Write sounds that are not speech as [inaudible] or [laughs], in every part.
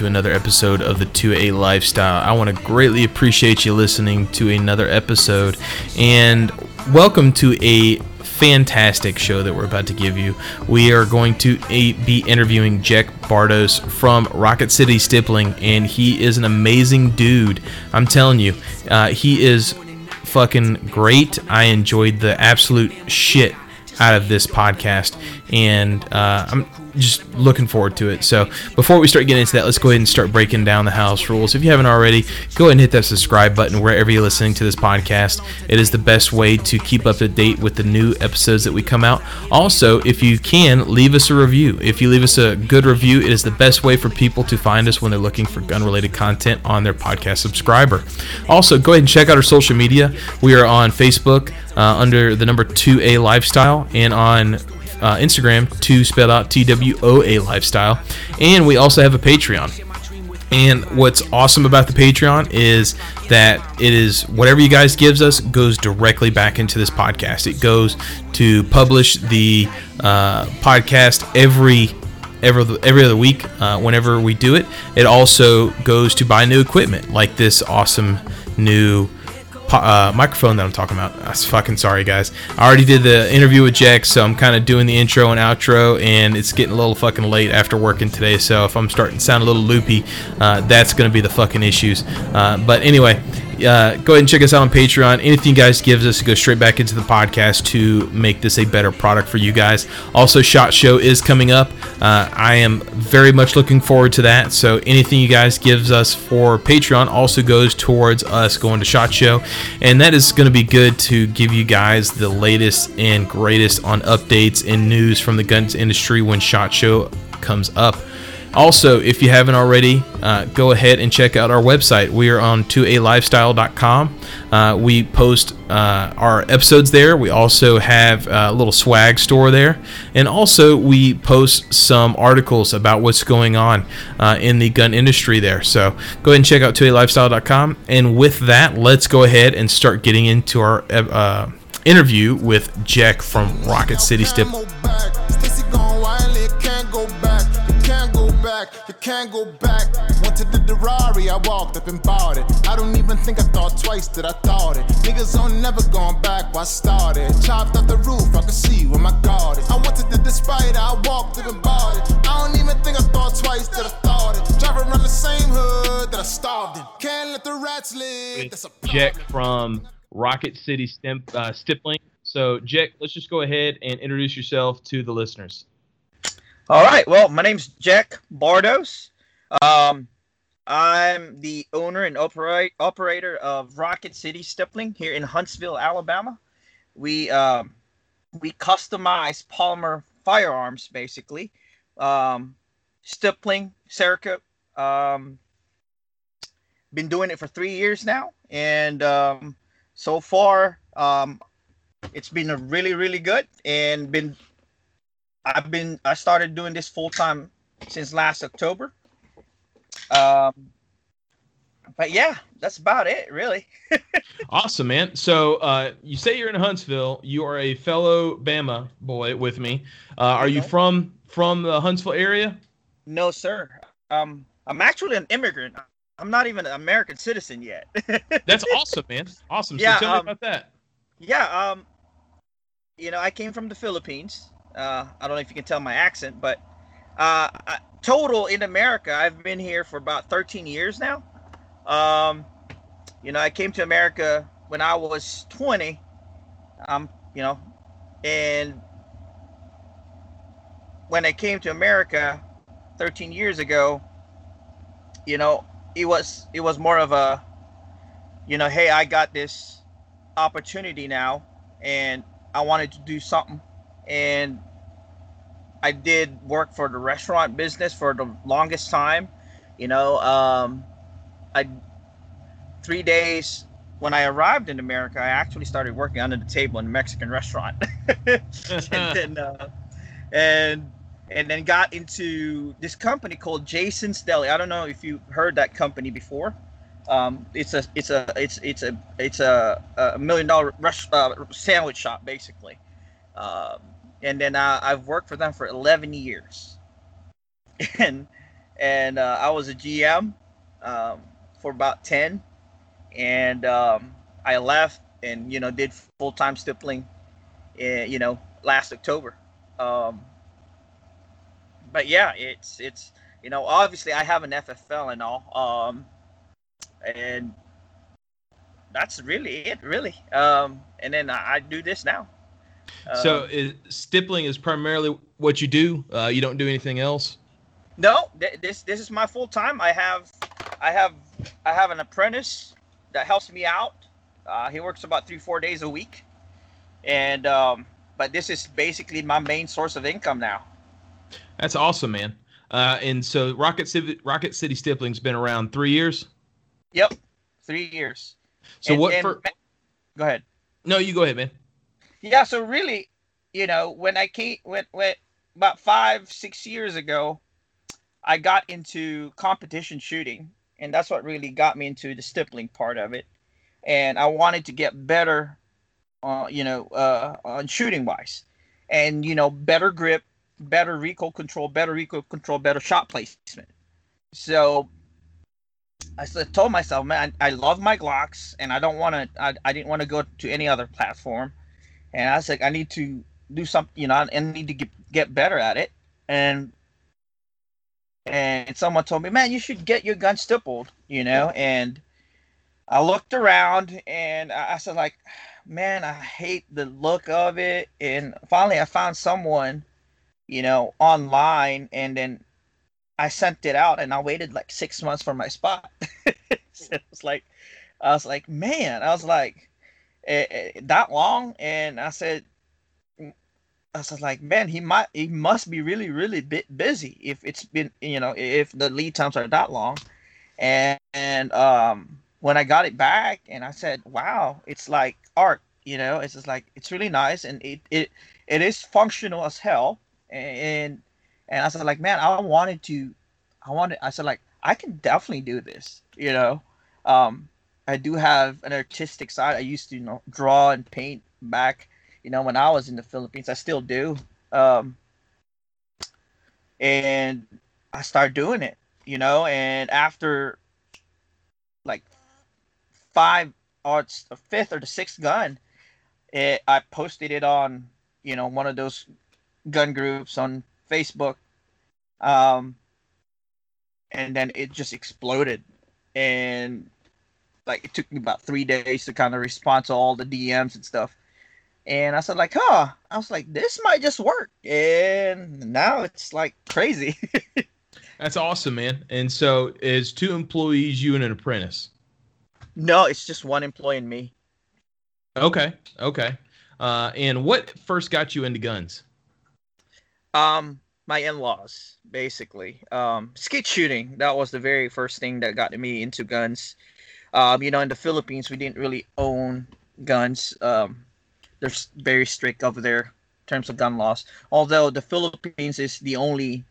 to another episode of the 2A Lifestyle. I want to greatly appreciate you listening to another episode and welcome to a fantastic show that we're about to give you. We are going to be interviewing Jack Bardos from Rocket City Stippling, and he is an amazing dude. I'm telling you, uh, he is fucking great. I enjoyed the absolute shit out of this podcast, and uh, I'm just looking forward to it. So before we start getting into that, let's go ahead and start breaking down the house rules. If you haven't already, go ahead and hit that subscribe button wherever you're listening to this podcast. It is the best way to keep up to date with the new episodes that we come out. Also, if you can, leave us a review. If you leave us a good review, it is the best way for people to find us when they're looking for gun related content on their podcast subscriber. Also, go ahead and check out our social media. We are on Facebook uh, under the number 2A Lifestyle and on uh, Instagram to spell out T W O A lifestyle. And we also have a Patreon. And what's awesome about the Patreon is that it is whatever you guys gives us goes directly back into this podcast. It goes to publish the uh, podcast every every every other week uh, whenever we do it. It also goes to buy new equipment like this awesome new uh, microphone that I'm talking about. I'm fucking sorry, guys. I already did the interview with Jack, so I'm kind of doing the intro and outro, and it's getting a little fucking late after working today. So if I'm starting to sound a little loopy, uh, that's going to be the fucking issues. Uh, but anyway, uh, go ahead and check us out on Patreon. Anything you guys gives us go straight back into the podcast to make this a better product for you guys. Also, Shot Show is coming up. Uh, I am very much looking forward to that. So anything you guys gives us for Patreon also goes towards us going to Shot Show, and that is going to be good to give you guys the latest and greatest on updates and news from the guns industry when Shot Show comes up. Also, if you haven't already, uh, go ahead and check out our website. We are on 2alifestyle.com. Uh, we post uh, our episodes there. We also have a little swag store there. And also, we post some articles about what's going on uh, in the gun industry there. So go ahead and check out 2alifestyle.com. And with that, let's go ahead and start getting into our uh, interview with Jack from Rocket City Stip back, you can't go back. Went to the Ferrari, I walked up and bought it. I don't even think I thought twice that I thought it. Niggas on never going back where I started. Chopped off the roof, I can see where my guard is. I went to the despite I walked up and bought it. I don't even think I thought twice that I thought it. Driving around the same hood that I starved in. Can't let the rats live. That's a Jack from Rocket City Stim- uh, Stippling. So, Jack, let's just go ahead and introduce yourself to the listeners. All right. Well, my name's Jack Bardos. Um, I'm the owner and operate, operator of Rocket City Stippling here in Huntsville, Alabama. We um, we customize polymer firearms, basically. Um, stippling, Cerakote. Um, been doing it for three years now, and um, so far, um, it's been a really, really good, and been I've been I started doing this full time since last October. Um, but yeah, that's about it, really. [laughs] awesome, man. So uh, you say you're in Huntsville. You are a fellow Bama boy with me. Uh, are you from from the Huntsville area? No, sir. Um, I'm actually an immigrant. I'm not even an American citizen yet. [laughs] that's awesome, man. Awesome. So yeah, tell um, me about that. Yeah. Um, you know, I came from the Philippines. Uh, I don't know if you can tell my accent, but uh, total in America, I've been here for about 13 years now. Um, you know, I came to America when I was 20. Um, you know, and when I came to America 13 years ago, you know, it was it was more of a, you know, hey, I got this opportunity now, and I wanted to do something and I did work for the restaurant business for the longest time. You know, um, I three days when I arrived in America, I actually started working under the table in a Mexican restaurant, [laughs] and [laughs] then uh, and and then got into this company called Jason's Deli. I don't know if you heard that company before. Um, it's a it's a it's it's a it's a, a million dollar rush, uh, sandwich shop basically. Um, and then uh, I've worked for them for 11 years, [laughs] and and uh, I was a GM um, for about ten, and um, I left and you know did full time stippling, in, you know last October. Um, but yeah, it's it's you know obviously I have an FFL and all, um, and that's really it, really. Um, and then I, I do this now. So um, is, stippling is primarily what you do. Uh, you don't do anything else. No, th- this this is my full time. I have I have I have an apprentice that helps me out. Uh, he works about three four days a week, and um, but this is basically my main source of income now. That's awesome, man. Uh, and so Rocket City Rocket City Stippling's been around three years. Yep, three years. So and, what and, for? Go ahead. No, you go ahead, man. Yeah. So really, you know, when I came, when when about five six years ago, I got into competition shooting, and that's what really got me into the stippling part of it. And I wanted to get better, uh, you know, uh, on shooting wise, and you know, better grip, better recoil control, better recoil control, better shot placement. So I told myself, man, I love my Glocks, and I don't want to. I, I didn't want to go to any other platform, and I was like, I need to do something, you know, and need to get get better at it. And and someone told me, man, you should get your gun stippled, you know. And I looked around, and I said, like, man, I hate the look of it. And finally, I found someone, you know, online, and then I sent it out and I waited like six months for my spot. [laughs] so it was like, I was like, man, I was like, that long, and I said, I was like, man, he might, he must be really, really bit busy if it's been, you know, if the lead times are that long, and and um, when I got it back, and I said, wow, it's like art, you know, it's just like it's really nice, and it it it is functional as hell, and and I said like, man, I wanted to, I wanted, I said like, I can definitely do this, you know. Um, I do have an artistic side. I used to, you know, draw and paint back, you know, when I was in the Philippines. I still do. Um, and I started doing it, you know, and after like five or the fifth or the sixth gun, it, I posted it on, you know, one of those gun groups on Facebook um, and then it just exploded, and like it took me about three days to kind of respond to all the DMs and stuff. And I said like, huh? I was like, this might just work, and now it's like crazy. [laughs] That's awesome, man. And so, is two employees, you and an apprentice? No, it's just one employee and me. Okay, okay. Uh, and what first got you into guns? Um, my in-laws basically um, skeet shooting that was the very first thing that got me into guns um, you know in the philippines we didn't really own guns. Um, they're very strict over there in terms of gun laws. Although the philippines is the only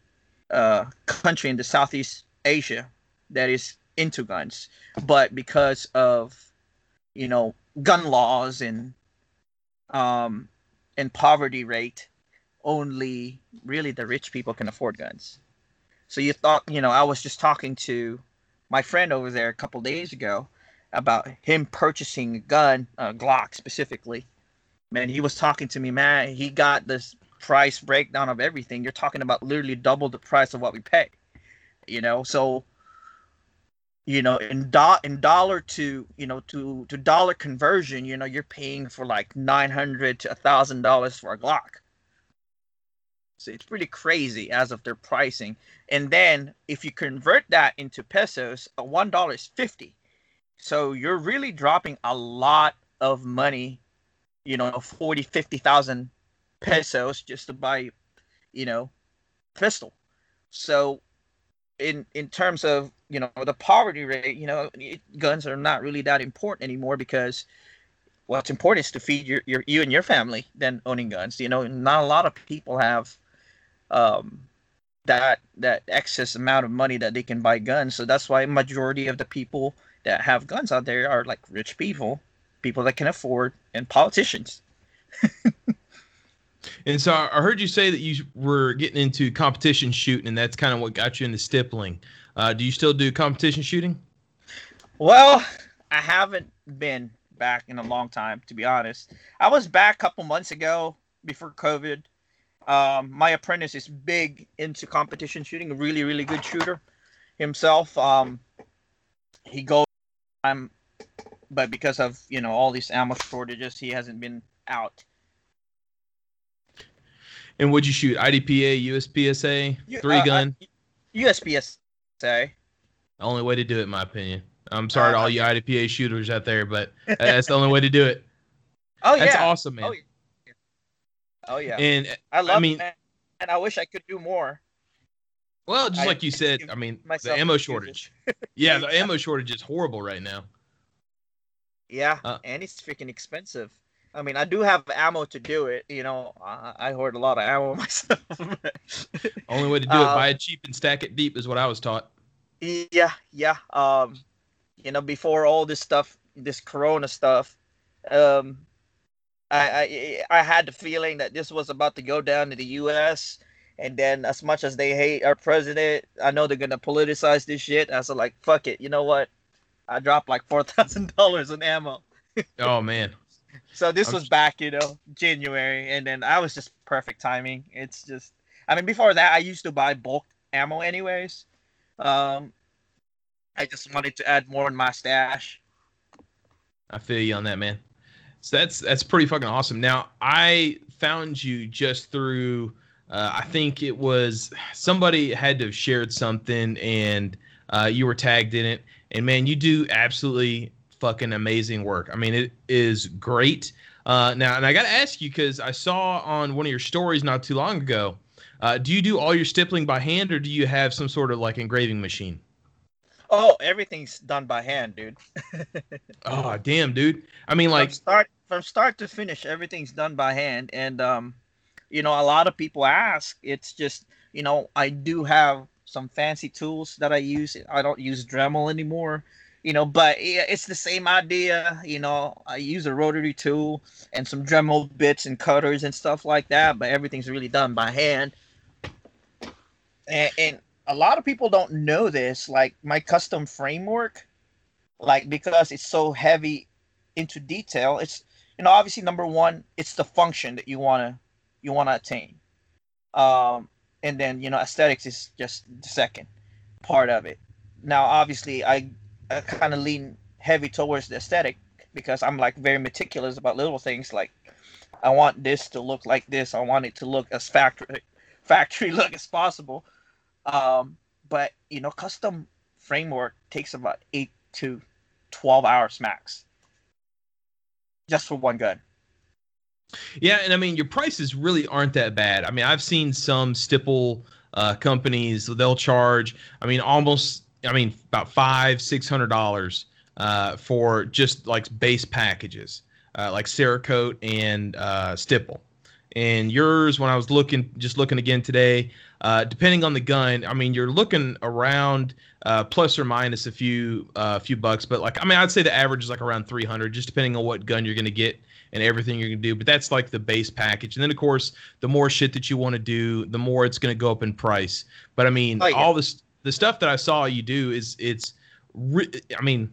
uh, country in the southeast asia that is into guns. But because of you know gun laws and um and poverty rate only really the rich people can afford guns. So you thought, you know, I was just talking to my friend over there a couple days ago about him purchasing a gun, a Glock specifically. Man, he was talking to me, man. He got this price breakdown of everything. You're talking about literally double the price of what we pay. You know, so you know, in do- in dollar to you know to to dollar conversion, you know, you're paying for like nine hundred to a thousand dollars for a Glock. So it's pretty crazy as of their pricing. And then if you convert that into pesos, a one dollar is fifty. So you're really dropping a lot of money, you know, 40, 50,000 pesos just to buy, you know, pistol. So in in terms of, you know, the poverty rate, you know, it, guns are not really that important anymore because what's important is to feed your, your you and your family than owning guns. You know, not a lot of people have um, that that excess amount of money that they can buy guns. So that's why majority of the people that have guns out there are like rich people, people that can afford, and politicians. [laughs] And so I heard you say that you were getting into competition shooting, and that's kind of what got you into stippling. Uh, do you still do competition shooting? Well, I haven't been back in a long time, to be honest. I was back a couple months ago before COVID. Um, my apprentice is big into competition shooting, a really, really good shooter himself. Um, he goes, I'm, but because of you know all these ammo shortages, he hasn't been out. And would you shoot IDPA, USPSA, three uh, gun? Uh, USPSA. Only way to do it, in my opinion. I'm sorry uh, to all you IDPA shooters out there, but that's the only way to do it. [laughs] Oh yeah, that's awesome, man. Oh yeah. Oh yeah. And I love I mean, it, and I wish I could do more. Well, just I like you said, I mean, the ammo shortage. [laughs] yeah, the ammo shortage is horrible right now. Yeah, uh, and it's freaking expensive. I mean, I do have ammo to do it. You know, I, I hoard a lot of ammo [laughs] myself. [laughs] Only way to do it: buy it cheap and stack it deep, is what I was taught. Yeah, yeah. Um, you know, before all this stuff, this Corona stuff, um, I, I I had the feeling that this was about to go down to the U.S. And then, as much as they hate our president, I know they're gonna politicize this shit. I was like, fuck it. You know what? I dropped like four thousand [laughs] dollars in ammo. oh man. So this I'm... was back, you know, January, and then I was just perfect timing. It's just, I mean, before that, I used to buy bulk ammo anyways. Um, I just wanted to add more in my stash. I feel you on that, man. So that's that's pretty fucking awesome. Now I found you just through. Uh, I think it was somebody had to have shared something, and uh, you were tagged in it. And man, you do absolutely fucking amazing work. I mean, it is great. Uh, now, and I got to ask you because I saw on one of your stories not too long ago. Uh, do you do all your stippling by hand, or do you have some sort of like engraving machine? Oh, everything's done by hand, dude. [laughs] oh, damn, dude. I mean, like from start from start to finish, everything's done by hand, and um, you know, a lot of people ask. It's just, you know, I do have some fancy tools that I use. I don't use Dremel anymore, you know, but it's the same idea. You know, I use a rotary tool and some Dremel bits and cutters and stuff like that, but everything's really done by hand. And, and a lot of people don't know this. Like my custom framework, like because it's so heavy into detail, it's you know obviously number one, it's the function that you wanna you wanna attain, um, and then you know aesthetics is just the second part of it. Now obviously I, I kind of lean heavy towards the aesthetic because I'm like very meticulous about little things like I want this to look like this. I want it to look as factory factory [laughs] look as possible. Um, but you know, custom framework takes about eight to twelve hours max, just for one gun. Yeah, and I mean your prices really aren't that bad. I mean, I've seen some stipple uh, companies they'll charge. I mean, almost. I mean, about five six hundred dollars uh, for just like base packages, uh, like Cerakote and uh, stipple. And yours, when I was looking, just looking again today, uh, depending on the gun, I mean, you're looking around uh, plus or minus a few uh, few bucks, but like I mean, I'd say the average is like around 300, just depending on what gun you're gonna get and everything you're gonna do. But that's like the base package, and then of course, the more shit that you want to do, the more it's gonna go up in price. But I mean, oh, yeah. all this the stuff that I saw you do is it's, re- I mean,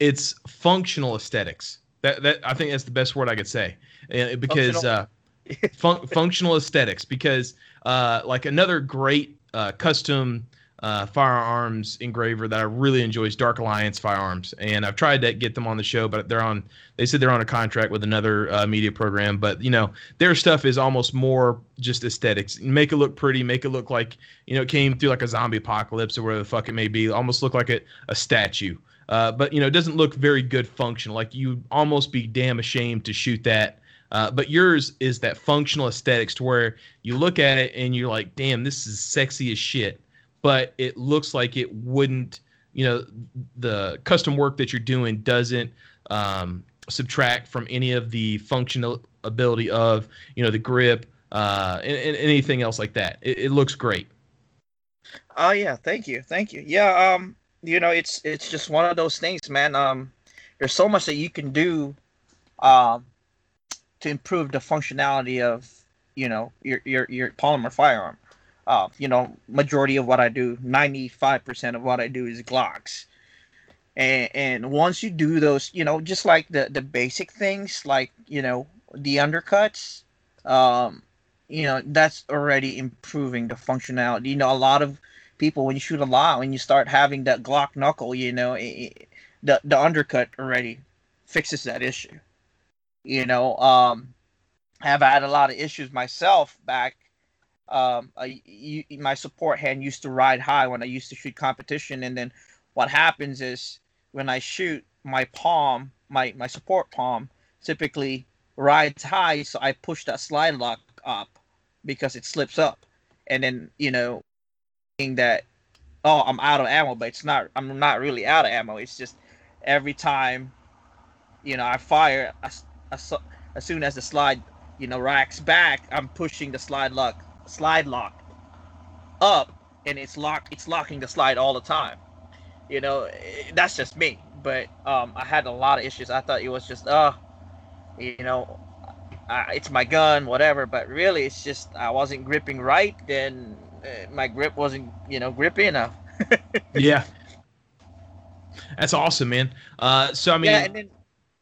it's functional aesthetics. That that I think that's the best word I could say, and because. Uh, [laughs] fun- functional aesthetics because uh, like another great uh, custom uh, firearms engraver that I really enjoy is Dark Alliance Firearms, and I've tried to get them on the show, but they're on. They said they're on a contract with another uh, media program, but you know their stuff is almost more just aesthetics. Make it look pretty, make it look like you know it came through like a zombie apocalypse or whatever the fuck it may be. Almost look like a, a statue. Uh, but you know, it doesn't look very good functional. Like you almost be damn ashamed to shoot that uh, but yours is that functional aesthetics to where you look at it and you're like, damn, this is sexy as shit. But it looks like it wouldn't, you know, the custom work that you're doing doesn't um, subtract from any of the functional ability of, you know, the grip uh, and, and anything else like that. It, it looks great. Oh yeah, thank you, thank you. Yeah, um, you know, it's it's just one of those things, man. Um, there's so much that you can do, um, to improve the functionality of you know your your your polymer firearm. Uh, you know, majority of what I do, ninety five percent of what I do is Glocks. And and once you do those, you know, just like the the basic things, like you know the undercuts, um, you know that's already improving the functionality. You know, a lot of people when you shoot a lot, when you start having that Glock knuckle, you know, it, the the undercut already fixes that issue. You know, um, I've had a lot of issues myself back. Um, I, you, my support hand used to ride high when I used to shoot competition, and then what happens is when I shoot, my palm, my my support palm, typically rides high, so I push that slide lock up because it slips up, and then you know, that oh I'm out of ammo, but it's not. I'm not really out of ammo. It's just every time, you know, I fire, as, as, as soon as the slide, you know, racks back, I'm pushing the slide lock, slide lock up, and it's locked. It's locking the slide all the time. You know, eh, that's just me. But um, I had a lot of issues. I thought it was just, uh, you know, it's my gun, whatever. But really, it's just I wasn't gripping right. Then uh, my grip wasn't, you know, grippy enough. [laughs] yeah. That's awesome, man. Uh, so I mean, yeah, and then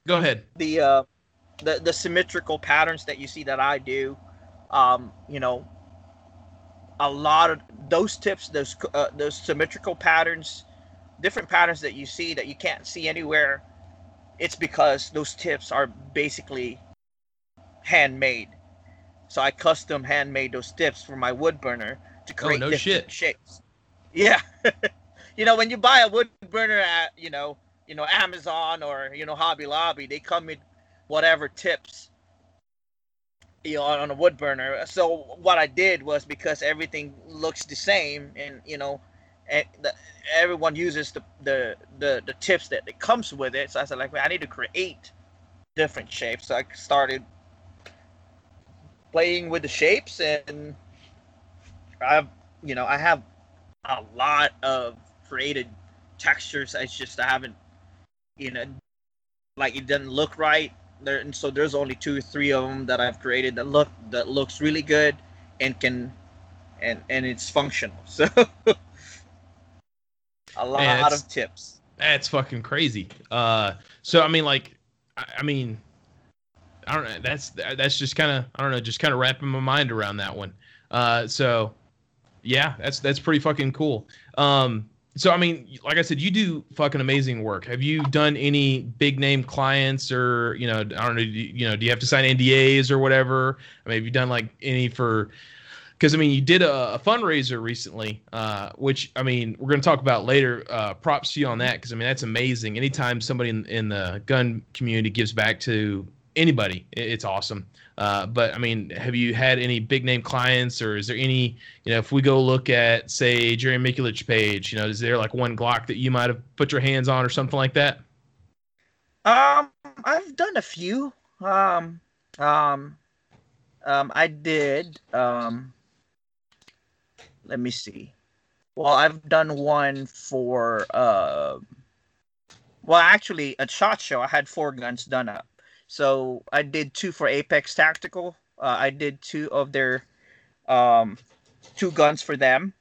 go ahead. The uh, the the symmetrical patterns that you see that I do, um, you know, a lot of those tips, those uh, those symmetrical patterns, different patterns that you see that you can't see anywhere. It's because those tips are basically handmade. So I custom handmade those tips for my wood burner to create oh, no different shit. shapes. Yeah. [laughs] you know, when you buy a wood burner at, you know, you know, Amazon or, you know, Hobby Lobby, they come with whatever tips you know on a wood burner so what i did was because everything looks the same and you know and the, everyone uses the, the the the tips that it comes with it so i said like i need to create different shapes so i started playing with the shapes and i've you know i have a lot of created textures. It's just I haven't, you know, like it doesn't look right. There, and so there's only two, three of them that I've created that look that looks really good and can, and and it's functional. [laughs] So a lot Man, of tips. That's fucking crazy. Uh, so I mean, like, I, I mean, I don't know. That's that's just kind of I don't know, just kind of wrapping my mind around that one. Uh, so yeah, that's that's pretty fucking cool. Um, so I mean, like I said, you do fucking amazing work. Have you done any big name clients, or you know, I don't know, you know, do you have to sign NDAs or whatever? I mean, have you done like any for? Because I mean, you did a, a fundraiser recently, uh, which I mean, we're going to talk about later. Uh, props to you on that because I mean, that's amazing. Anytime somebody in, in the gun community gives back to anybody, it's awesome. Uh, but I mean, have you had any big name clients, or is there any? You know, if we go look at say Jerry Miculek page, you know, is there like one Glock that you might have put your hands on or something like that? Um, I've done a few. Um, um, um, I did. Um, let me see. Well, I've done one for. Uh, well, actually, a Shot Show, I had four guns done up. So I did two for Apex Tactical. Uh, I did two of their um, two guns for them,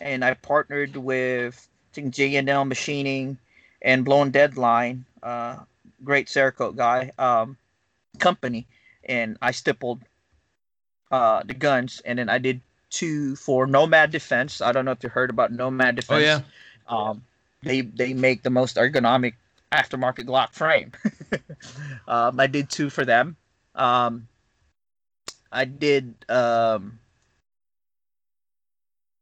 and I partnered with I think J&L Machining and Blown Deadline, uh, great Cerakote guy um, company, and I stippled uh, the guns, and then I did two for Nomad Defense. I don't know if you heard about Nomad Defense. Oh yeah. Um, they they make the most ergonomic aftermarket Glock frame. [laughs] um, I did two for them. Um, I did. Um,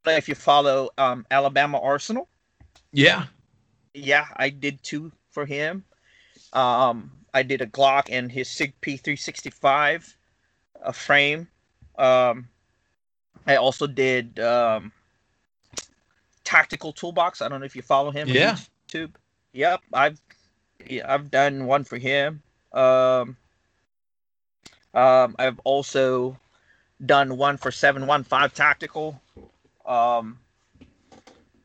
if you follow um, Alabama Arsenal, yeah, yeah, I did two for him. Um, I did a Glock and his Sig P365 a frame. Um, I also did um, Tactical Toolbox. I don't know if you follow him. Yeah. YouTube. Yep, I've yeah, I've done one for him. Um, um, I've also done one for 715 Tactical. Um,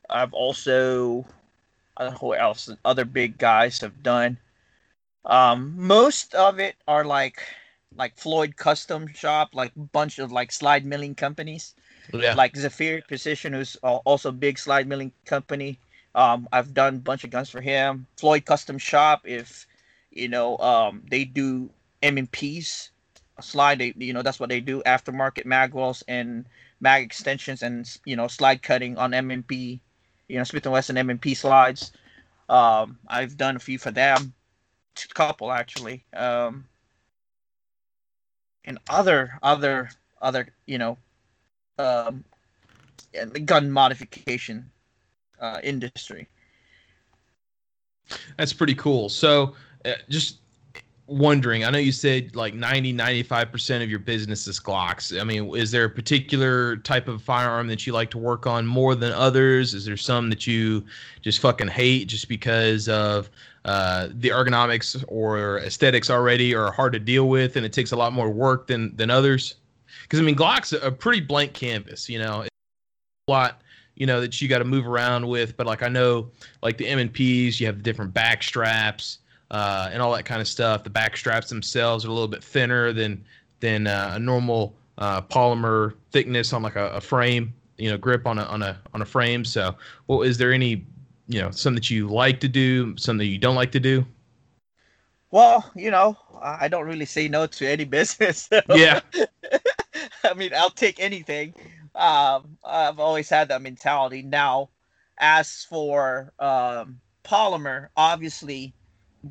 I've also, I don't know what else, other big guys have done. Um, most of it are like like Floyd Custom Shop, like bunch of like slide milling companies. Yeah. Like Zaffiri Precision, who's also a big slide milling company. Um, I've done a bunch of guns for him. Floyd Custom Shop, if you know, um, they do M&Ps slide. They, you know, that's what they do. Aftermarket mag wells and mag extensions, and you know, slide cutting on M&P. You know, Smith and Wesson M&P slides. Um, I've done a few for them, a couple actually. Um, and other other other you know um, gun modification uh, industry. That's pretty cool. So, uh, just wondering, I know you said like 90, 95% of your business is Glocks. I mean, is there a particular type of firearm that you like to work on more than others? Is there some that you just fucking hate just because of uh, the ergonomics or aesthetics already are hard to deal with and it takes a lot more work than, than others? Because, I mean, Glock's are a pretty blank canvas, you know, a lot you know that you got to move around with but like i know like the m&ps you have the different back straps uh, and all that kind of stuff. The back straps themselves are a little bit thinner than than uh, a normal uh, polymer thickness on like a, a, frame, you know, grip on a on a on a frame. So, well, is there any, you know, some that you like to do, some that you don't like to do? Well, you know, I don't really say no to any [laughs] business. So. Yeah. [laughs] I mean, I'll take anything. Um, I've always had that mentality. Now, as for um, polymer, obviously,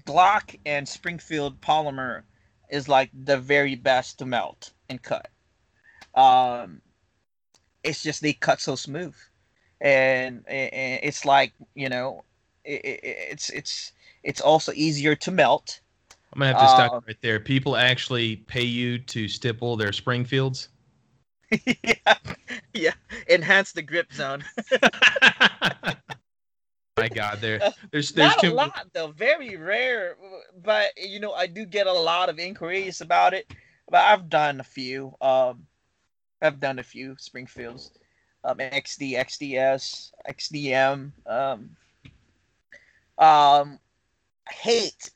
Glock and Springfield polymer is like the very best to melt and cut. Um, it's just they cut so smooth, and, and it's like you know, it, it, it's it's it's also easier to melt. I'm gonna have to stop uh, right there. People actually pay you to stipple their Springfields. [laughs] yeah, yeah, enhance the grip zone. [laughs] my god, there there's there's not too... a lot though, very rare. But you know, I do get a lot of inquiries about it. But I've done a few. Um, I've done a few Springfields, um, XD, XDS, XDM. Um, um, hate.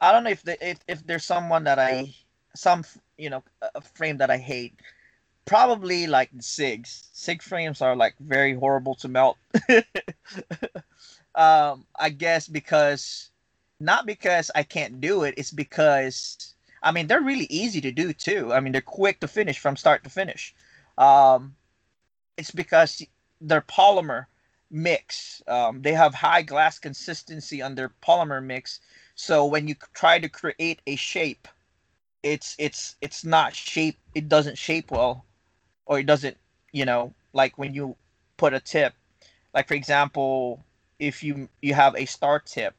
I don't know if the, if if there's someone that I some you know a frame that I hate probably like the SIGs. SIG frames are like very horrible to melt. [laughs] um, I guess because not because I can't do it, it's because I mean they're really easy to do too. I mean they're quick to finish from start to finish. Um, it's because their polymer mix. Um, they have high glass consistency on their polymer mix. So when you try to create a shape, it's it's it's not shape. It doesn't shape well or it doesn't you know like when you put a tip like for example if you you have a star tip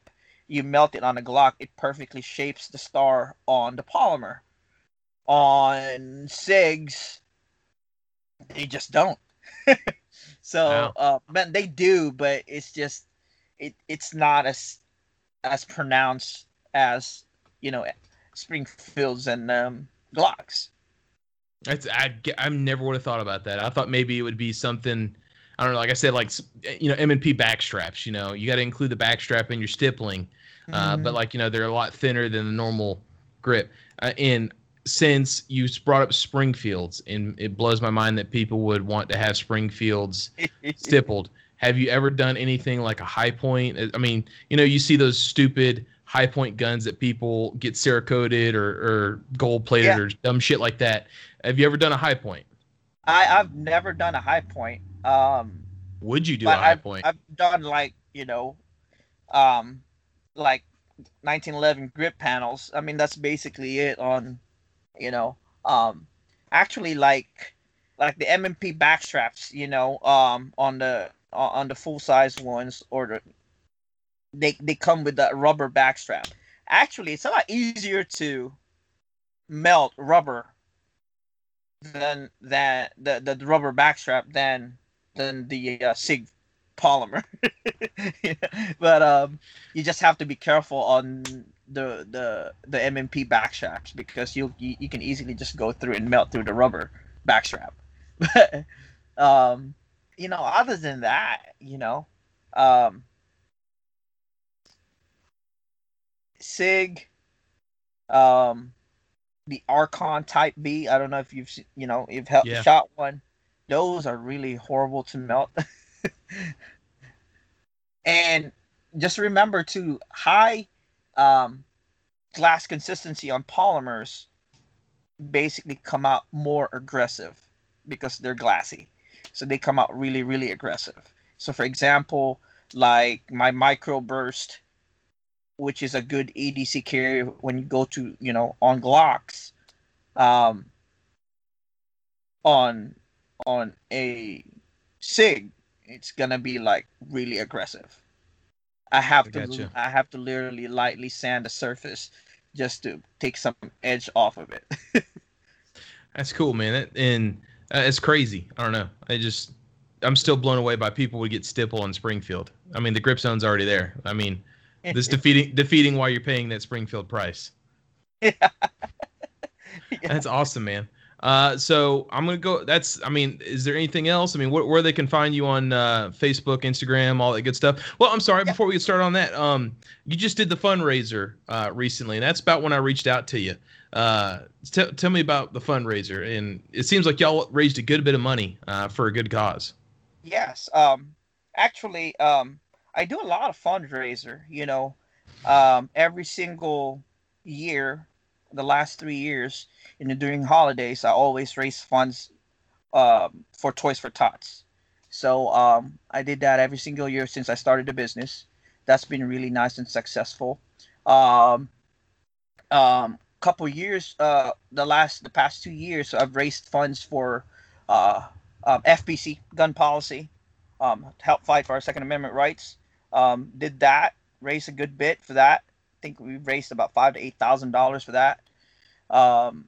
you melt it on a glock it perfectly shapes the star on the polymer. On sigs they just don't. [laughs] So wow. uh man they do but it's just it it's not as as pronounced as you know springfields and um glocks it's, I I never would have thought about that. I thought maybe it would be something. I don't know. Like I said, like you know, M and P back straps. You know, you got to include the back strap in your stippling. Mm-hmm. Uh, but mm-hmm. like you know, they're a lot thinner than the normal grip. Uh, and since you brought up Springfields, and it blows my mind that people would want to have Springfields [laughs] stippled. Have you ever done anything like a Hi-Point? I mean, you know, you see those stupid Hi-Point guns that people get cerakoted or, or gold plated yeah. or dumb shit like that. Have you ever done a Hi-Point? I, I've never done a Hi-Point. Um, Would you do a high I've, point? I've done like you know, um, like 1911 grip panels. I mean that's basically it on, you know, um, actually like like the M&P back straps. You know, um, on the on the full size ones or the they they come with that rubber backstrap. Actually, it's a lot easier to melt rubber than that the, the rubber backstrap than than the uh, sig polymer [laughs] yeah. but um you just have to be careful on the the the M&P backstraps because you, you you can easily just go through and melt through the rubber backstrap [laughs] but um you know other than that you know um sig um the Archon Type B. I don't know if you've you know you've helped yeah. shot one. Those are really horrible to melt. [laughs] and just remember to high um, glass consistency on polymers basically come out more aggressive because they're glassy. So they come out really, really aggressive. So for example, like my microburst, which is a good EDC carrier when you go to, you know, on Glocks, um, on on a SIG, it's gonna be like really aggressive. I have I to I have to literally lightly sand the surface just to take some edge off of it. [laughs] That's cool, man. and uh, it's crazy. I don't know. I just I'm still blown away by people would get stipple in Springfield. I mean, the grip zone's already there. I mean, this defeating defeating why you're paying that Springfield price. Yeah. [laughs] yeah. That's awesome, man. Uh, so I'm gonna go. That's. I mean, is there anything else? I mean, wh- where they can find you on uh, Facebook, Instagram, all that good stuff. Well, I'm sorry. Yeah. Before we get started on that, um, you just did the fundraiser uh, recently, and that's about when I reached out to you. Uh, t- tell me about the fundraiser, and it seems like y'all raised a good bit of money uh, for a good cause. Yes. Um. Actually, um, I do a lot of fundraiser. You know, um, every single year, the last three years and during holidays, I always raise funds um, for Toys for Tots. So um, I did that every single year since I started the business. That's been really nice and successful. Um, um, couple years, uh, the last, the past two years, I've raised funds for uh, um, FPC gun policy, um, to help fight for our Second Amendment rights. Um, did that, raised a good bit for that. I think we raised about five to eight thousand dollars for that. Um,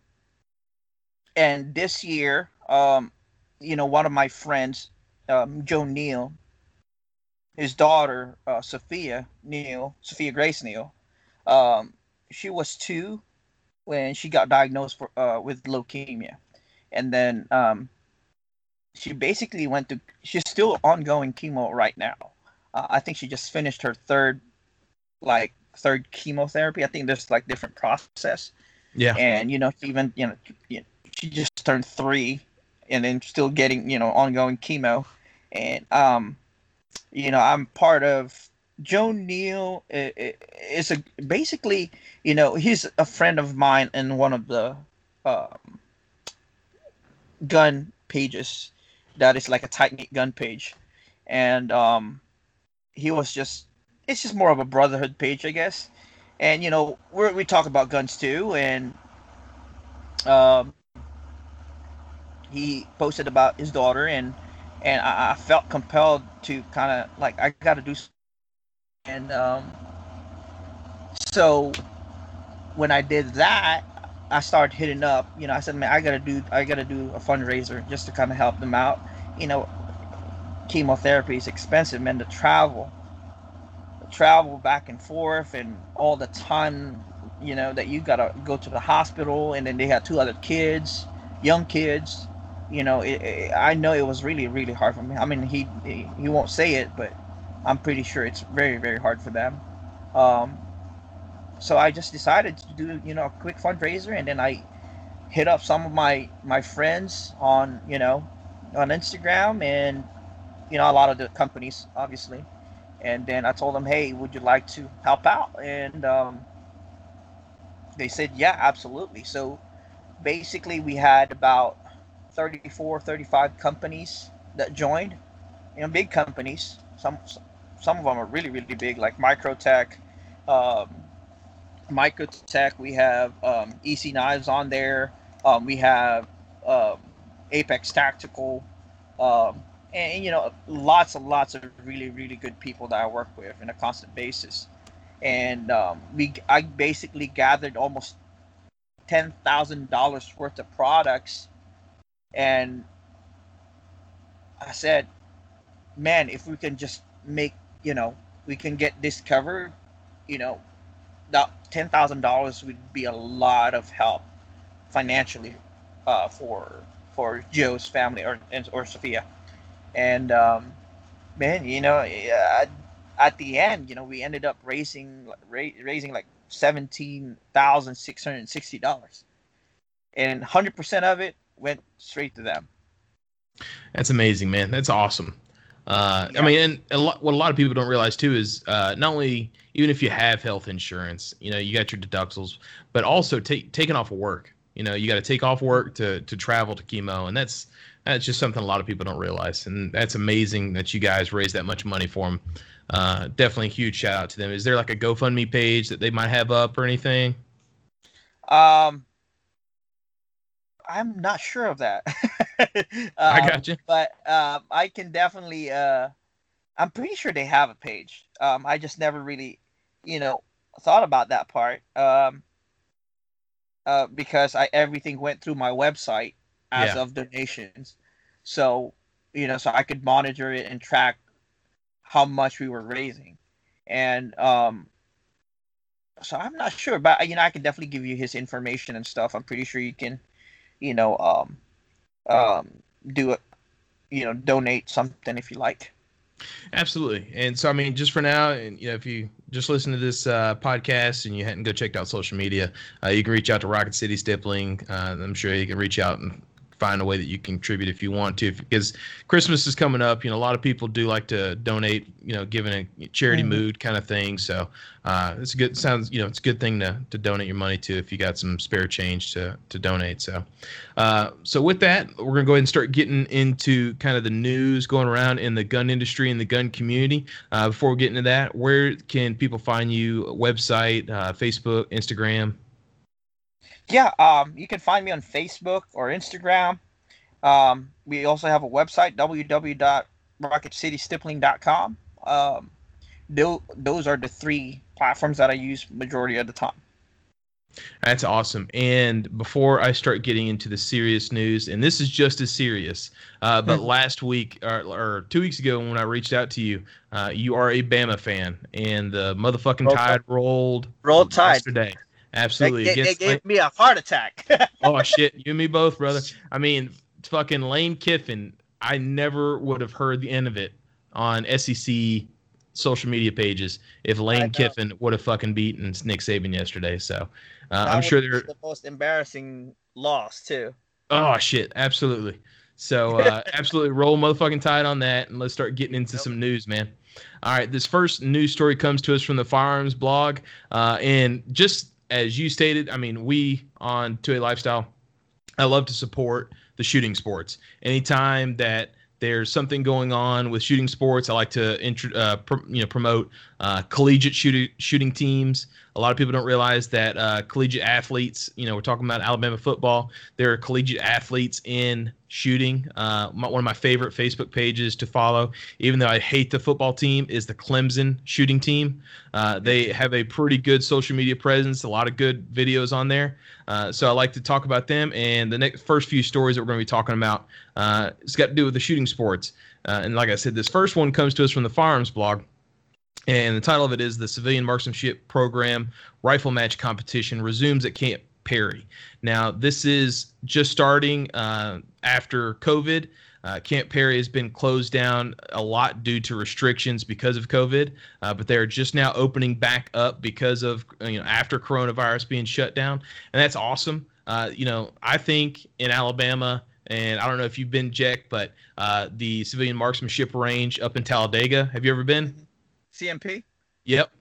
and this year, um, you know, one of my friends, um, Joe Neal, his daughter uh, Sophia Neal, Sophia Grace Neal, um, she was two when she got diagnosed for, uh, with leukemia, and then um, she basically went to. She's still ongoing chemo right now. Uh, I think she just finished her third, like third chemotherapy. I think there's like different process. Yeah. And you know, even you know, she just turned three, and then still getting you know ongoing chemo, and um, you know I'm part of Joe Neal is a basically you know he's a friend of mine in one of the um, gun pages that is like a tight knit gun page, and um, he was just it's just more of a brotherhood page I guess, and you know we we talk about guns too, and um, he posted about his daughter and and I, I felt compelled to kind of like I got to do and um, so when I did that I started hitting up you know I said man I gotta do I gotta do a fundraiser just to kind of help them out. You know chemotherapy is expensive man to travel the travel back and forth and all the time you know that you gotta go to the hospital and then they had two other kids young kids you know, it, it, I know it was really, really hard for me. I mean, he, he, he won't say it, but I'm pretty sure it's very, very hard for them. Um, so I just decided to do, you know, a quick fundraiser, and then I hit up some of my my friends on, you know, on Instagram, and you know, a lot of the companies, obviously. And then I told them, hey, would you like to help out? And um, they said, yeah, absolutely. So basically, we had about 34, 35 companies that joined. You know, big companies. Some some of them are really, really big, like Microtech. Um, Microtech, we have um, EC Knives on there. Um, we have um, Apex Tactical. Um, and, you know, lots and lots of really, really good people that I work with on a constant basis. And um, we, I basically gathered almost ten thousand dollars worth of products and I said, man, if we can just make, you know, we can get this covered, you know, that ten thousand dollars would be a lot of help financially uh, for for Joe's family or or Sophia, and um, man, you know, at, at the end, you know, we ended up raising raising like seventeen thousand six hundred sixty dollars and 100% of it went straight to them. That's amazing, man. That's awesome. Uh, yeah. I mean, and a lot, what a lot of people don't realize too is uh, not only even if you have health insurance, you know, you got your deductibles, but also take taking off of work. You know, you got to take off work to to travel to chemo, and that's that's just something a lot of people don't realize, and that's amazing that you guys raised that much money for them. Uh, definitely a huge shout out to them. Is there like a GoFundMe page that they might have up or anything? Um, I'm not sure of that. [laughs] um, I got you. But um, I can definitely. Uh, I'm pretty sure they have a page. Um, I just never really, you know, thought about that part. Um, uh, because I everything went through my website as yeah. of donations, so you know, so I could monitor it and track how much we were raising, and um, so I'm not sure, but you know, I can definitely give you his information and stuff. I'm pretty sure you can you know, um, um, do it, you know, donate something if you like. Absolutely. And so, I mean, just for now, and you know, if you just listen to this uh, podcast and you hadn't go checked out social media, uh, you can reach out to Rocket City Stippling. Uh, I'm sure you can reach out and find a way that you can contribute if you want to because christmas is coming up. You know a lot of people do like to donate you know giving a charity mm-hmm. mood kind of thing. So uh, it's a good sounds you know it's a good thing to, to donate your money to if you got some spare change to to donate. So uh, so with that we're gonna go ahead and start getting into kind of the news going around in the gun industry and the gun community. Uh, before we get into that where can people find you? Website uh, facebook instagram yeah, um, you can find me on Facebook or Instagram. Um, we also have a website, www.rocketcitystippling.com. Um, those are the three platforms that I use majority of the time. That's awesome. And before I start getting into the serious news, and this is just as serious, uh, but mm-hmm. last week or, or, two weeks ago when I reached out to you, uh, you are a Bama fan, and the motherfucking roll tide rolled. Rolled tide yesterday. Absolutely. They, they gave me a heart attack. [laughs] oh shit, you and me both, brother. I mean, fucking Lane Kiffin. I never would have heard the end of it on SEC social media pages if Lane Kiffin would have fucking beaten Nick Saban yesterday. So uh, I'm sure they're the most embarrassing loss too. Oh shit, absolutely. So [laughs] uh, absolutely roll motherfucking tide on that, and let's start getting into yep. some news, man. All right, this first news story comes to us from the firearms blog, uh, and just as you stated, I mean, we on To A Lifestyle, I love to support the shooting sports. Anytime that there's something going on with shooting sports, I like to intro, uh, pr- you know promote uh, collegiate shooting shooting teams. A lot of people don't realize that uh, collegiate athletes, you know, we're talking about Alabama football. There are collegiate athletes in shooting. Uh, my, one of my favorite Facebook pages to follow, even though I hate the football team, is the Clemson shooting team. Uh, they have a pretty good social media presence, a lot of good videos on there. Uh, so I like to talk about them. And the next first few stories that we're going to be talking about, uh, it's got to do with the shooting sports. Uh, and like I said, this first one comes to us from the Firearms blog. And the title of it is The Civilian Marksmanship Program Rifle Match Competition Resumes at Camp Perry. Now, this is just starting uh, after COVID. Uh, Camp Perry has been closed down a lot due to restrictions because of COVID, uh, but they're just now opening back up because of you know after coronavirus being shut down, and that's awesome. Uh, you know, I think in Alabama, and I don't know if you've been, Jack, but uh, the civilian marksmanship range up in Talladega. Have you ever been? CMP. Yep.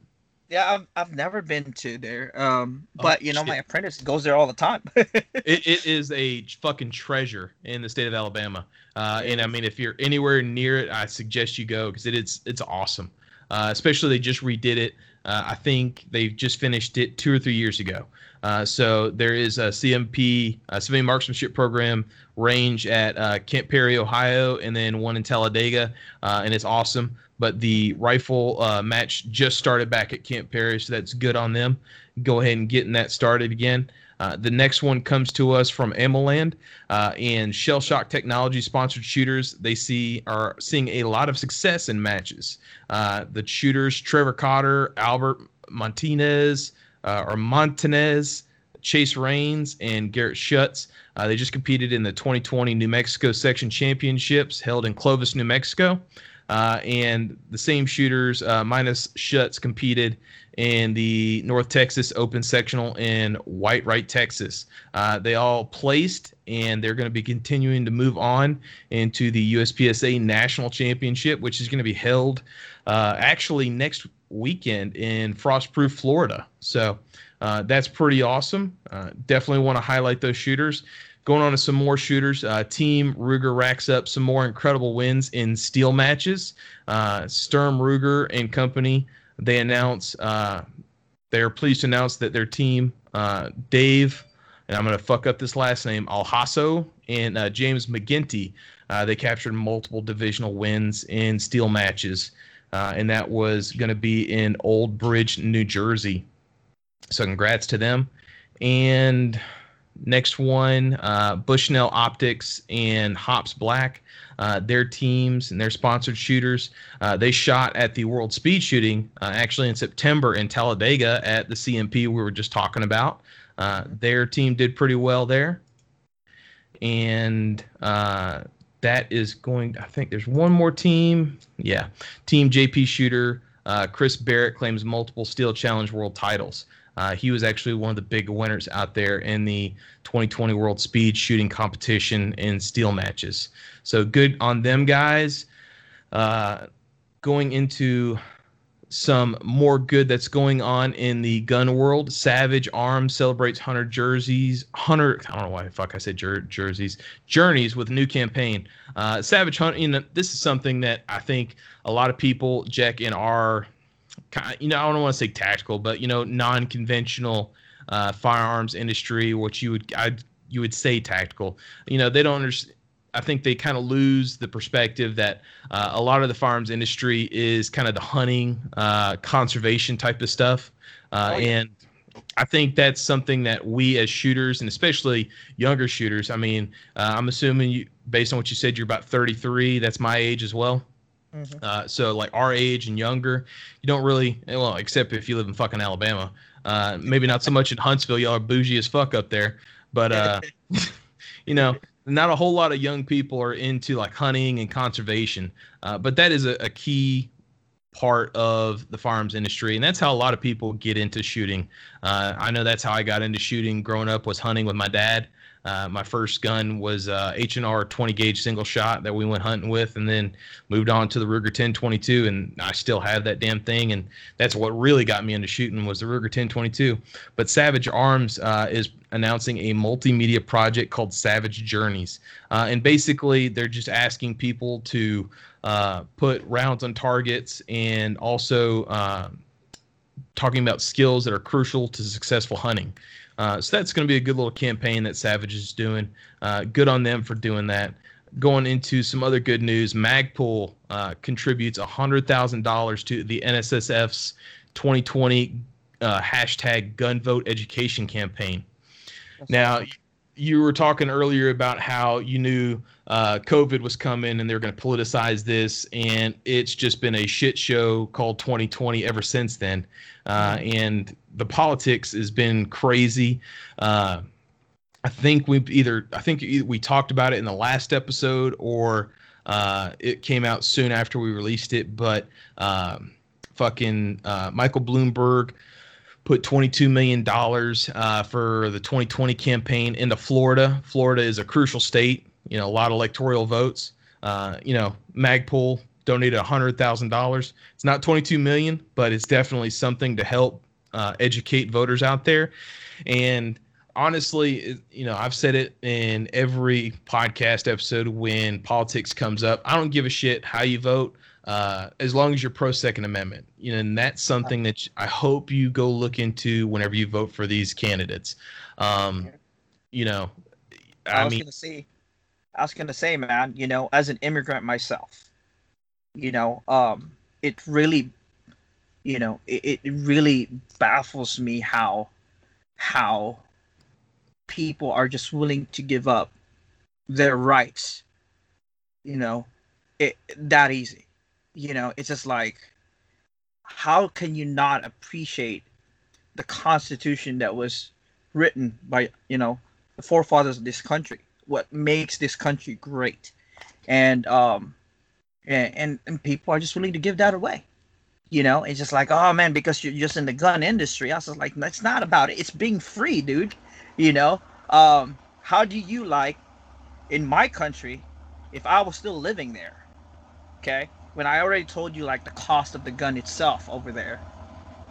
Yeah, I've, I've never been to there. Um, oh, but you know, shit. my apprentice goes there all the time. [laughs] it, it is a fucking treasure in the state of Alabama. Uh, and I mean, if you're anywhere near it, I suggest you go because it is it's awesome. Uh, especially they just redid it. Uh, I think they just finished it two or three years ago. Uh, so there is a CMP, civilian marksmanship program range at uh, Camp Perry, Ohio, and then one in Talladega, uh, and it's awesome. But the rifle uh, match just started back at Camp Perry, so that's good on them. Go ahead and getting that started again. Uh, the next one comes to us from AmmoLand uh, and Shell Shock Technology sponsored shooters. They see are seeing a lot of success in matches. Uh, the shooters Trevor Cotter, Albert Montinez, uh, or Montanez, Chase Rains, and Garrett Schutz. Uh, they just competed in the 2020 New Mexico Section Championships held in Clovis, New Mexico. Uh, and the same shooters uh, minus Schutz competed in the North Texas Open Sectional in Whitewright, Texas. Uh, they all placed, and they're going to be continuing to move on into the USPSA National Championship, which is going to be held uh, actually next weekend in Frostproof, Florida. So uh, that's pretty awesome. Uh, definitely want to highlight those shooters. Going on to some more shooters, uh, Team Ruger racks up some more incredible wins in steel matches. Uh, Sturm Ruger and company, they announce, uh, they are pleased to announce that their team, uh, Dave, and I'm going to fuck up this last name, Alhasso, and uh, James McGinty, uh, they captured multiple divisional wins in steel matches. and that was going to be in Old Bridge, New Jersey. So congrats to them. And Next one, uh, Bushnell Optics and Hops Black. Uh, their teams and their sponsored shooters. Uh, they shot at the World Speed Shooting uh, actually in September in Talladega at the CMP we were just talking about. Uh, their team did pretty well there. And uh, that is going, I think there's one more team. Yeah. Team JP Shooter. Chris Barrett claims multiple Steel Challenge World titles. Uh, he was actually one of the big winners out there in the 2020 World Speed Shooting Competition in steel matches. So good on them guys. Uh, going into some more good that's going on in the gun world. Savage Arms celebrates Hunter jerseys. Hunter, I don't know why fuck I said jer- jerseys. Journeys with new campaign. Uh, Savage Hunter. You know, this is something that I think a lot of people, Jack, in our you know, I don't want to say tactical, but you know, non-conventional uh, firearms industry, which you would I you would say tactical. You know, they don't understand. I think they kind of lose the perspective that uh, a lot of the firearms industry is kind of the hunting, uh, conservation type of stuff, uh, oh, yeah. and I think that's something that we as shooters and especially younger shooters. I mean, uh, I'm assuming you, based on what you said, you're about 33. That's my age as well. Mm-hmm. Uh, so like our age and younger, you don't really well except if you live in fucking Alabama. Uh, maybe not so much in Huntsville. Y'all are bougie as fuck up there, but uh, [laughs] you know, not a whole lot of young people are into like hunting and conservation. Uh, but that is a, a key part of the firearms industry and that's how a lot of people get into shooting uh, i know that's how i got into shooting growing up was hunting with my dad uh, my first gun was uh, H&R 20 gauge single shot that we went hunting with, and then moved on to the Ruger 1022, and I still have that damn thing, and that's what really got me into shooting was the Ruger 1022. But Savage Arms uh, is announcing a multimedia project called Savage Journeys, uh, and basically they're just asking people to uh, put rounds on targets and also uh, talking about skills that are crucial to successful hunting. Uh, so that's going to be a good little campaign that Savage is doing. Uh, good on them for doing that. Going into some other good news, Magpul uh, contributes $100,000 to the NSSF's 2020 uh, hashtag gun vote education campaign. That's now, awesome. you were talking earlier about how you knew uh, COVID was coming and they're going to politicize this, and it's just been a shit show called 2020 ever since then. Uh, and the politics has been crazy. Uh, I think we've either I think we talked about it in the last episode or uh, it came out soon after we released it. But um, fucking uh, Michael Bloomberg put 22 million dollars uh, for the 2020 campaign into Florida. Florida is a crucial state. You know, a lot of electoral votes. Uh, you know, Magpul donated hundred thousand dollars. It's not 22 million, but it's definitely something to help uh, educate voters out there. And honestly, you know, I've said it in every podcast episode when politics comes up. I don't give a shit how you vote, uh, as long as you're pro Second Amendment. You know, and that's something that I hope you go look into whenever you vote for these candidates. Um, you know, I, I was mean, gonna say, I was gonna say, man, you know, as an immigrant myself, you know, um, it really you know it, it really baffles me how how people are just willing to give up their rights you know it that easy. You know it's just like how can you not appreciate the constitution that was written by you know the forefathers of this country? What makes this country great? And um and, and, and people are just willing to give that away. You know, it's just like, oh man, because you're just in the gun industry. I was like, that's not about it. It's being free, dude. You know, um, how do you like in my country if I was still living there? Okay, when I already told you like the cost of the gun itself over there,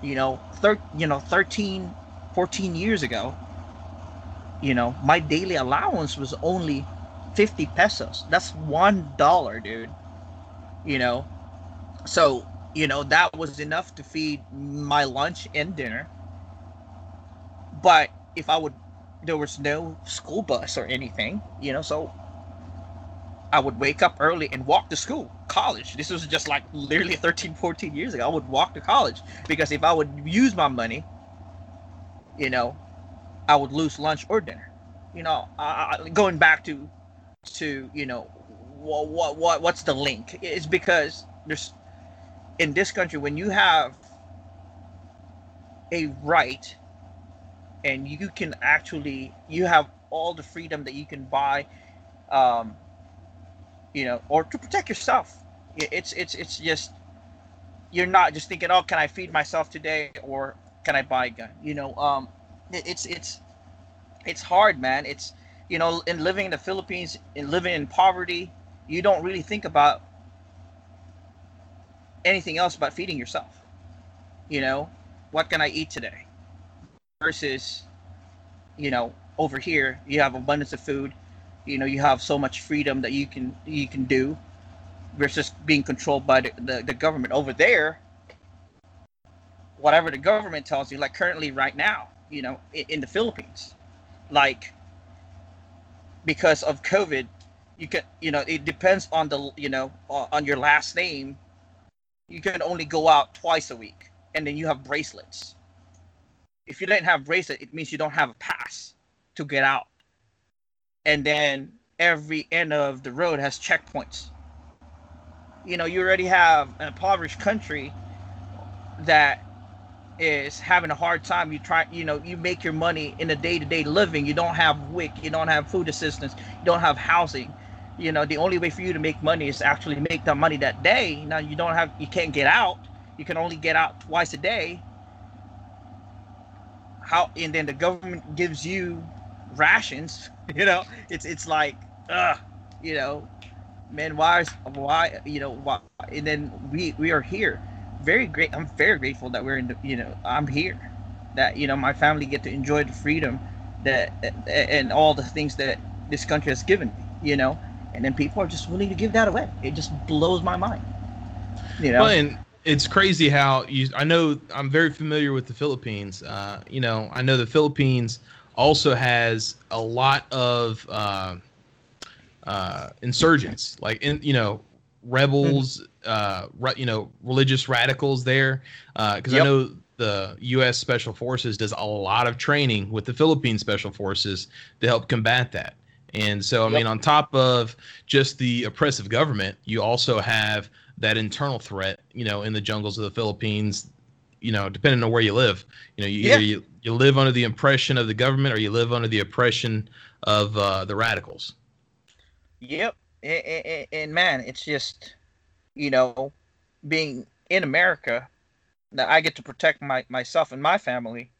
you know, thir- you know, 13, 14 years ago, you know, my daily allowance was only 50 pesos. That's one dollar, dude. You know, so you know that was enough to feed my lunch and dinner. But if I would, there was no school bus or anything, you know, so I would wake up early and walk to school, college. This was just like literally 13, 14 years ago. I would walk to college because if I would use my money, you know, I would lose lunch or dinner. You know, uh, going back to to you know what what what what's the link? It's because there's in this country when you have a right and you can actually you have all the freedom that you can buy um you know or to protect yourself. It's it's it's just you're not just thinking oh can i feed myself today or can i buy a gun? You know um it's it's it's hard man. It's you know in living in the philippines in living in poverty you don't really think about anything else but feeding yourself. You know, what can I eat today? Versus, you know, over here you have abundance of food. You know, you have so much freedom that you can you can do versus being controlled by the, the, the government. Over there, whatever the government tells you, like currently right now, you know, in, in the Philippines, like because of COVID, you can you know it depends on the you know on your last name you can only go out twice a week, and then you have bracelets. If you don't have bracelet, it means you don't have a pass to get out. And then every end of the road has checkpoints. You know, you already have an impoverished country that is having a hard time. You try, you know, you make your money in a day-to-day living. You don't have WIC, you don't have food assistance, you don't have housing you know the only way for you to make money is actually make the money that day. Now you don't have you can't get out. You can only get out twice a day. How and then the government gives you rations [laughs] you know? It's it's like uh you know? Man why is why you know why and then we we are here. Very great i'm very grateful that we're in the you know i'm here. That you know my family get to enjoy the freedom that and all the things that this country has given me you know and then people are just willing to give that away. It just blows my mind. You know, well, and it's crazy how you. I know I'm very familiar with the Philippines. Uh, you know, I know the Philippines also has a lot of uh, uh, insurgents, like in you know rebels, uh, re- you know religious radicals there. Because uh, yep. I know the U.S. Special Forces does a lot of training with the Philippine Special Forces to help combat that. And so, I yep. mean, on top of just the oppressive government, you also have that internal threat, you know, in the jungles of the Philippines, you know, depending on where you live. You know, you, yeah. either you, you live under the oppression of the government or you live under the oppression of uh, the radicals. Yep. And, and, and man, it's just, you know, being in America, that I get to protect my myself and my family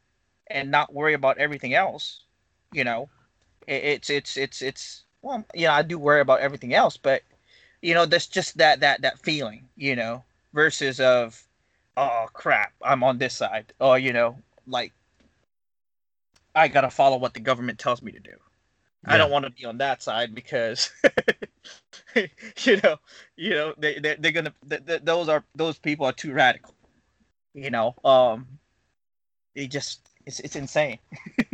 and not worry about everything else, you know it's it's it's it's well, you know, I do worry about everything else, but you know, that's just that that that feeling, you know, versus of oh crap, I'm on this side. Or, you know, like I gotta follow what the government tells me to do. Yeah. I don't want to be on that side because [laughs] you know, you know, they they they're gonna they, they, those are those people are too radical. You know, um, it just it's it's insane. [laughs]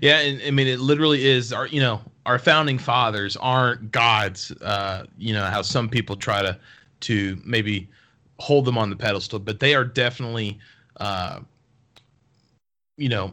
Yeah, and I mean it literally is our you know our founding fathers aren't gods. Uh, you know how some people try to to maybe hold them on the pedestal, but they are definitely uh, you know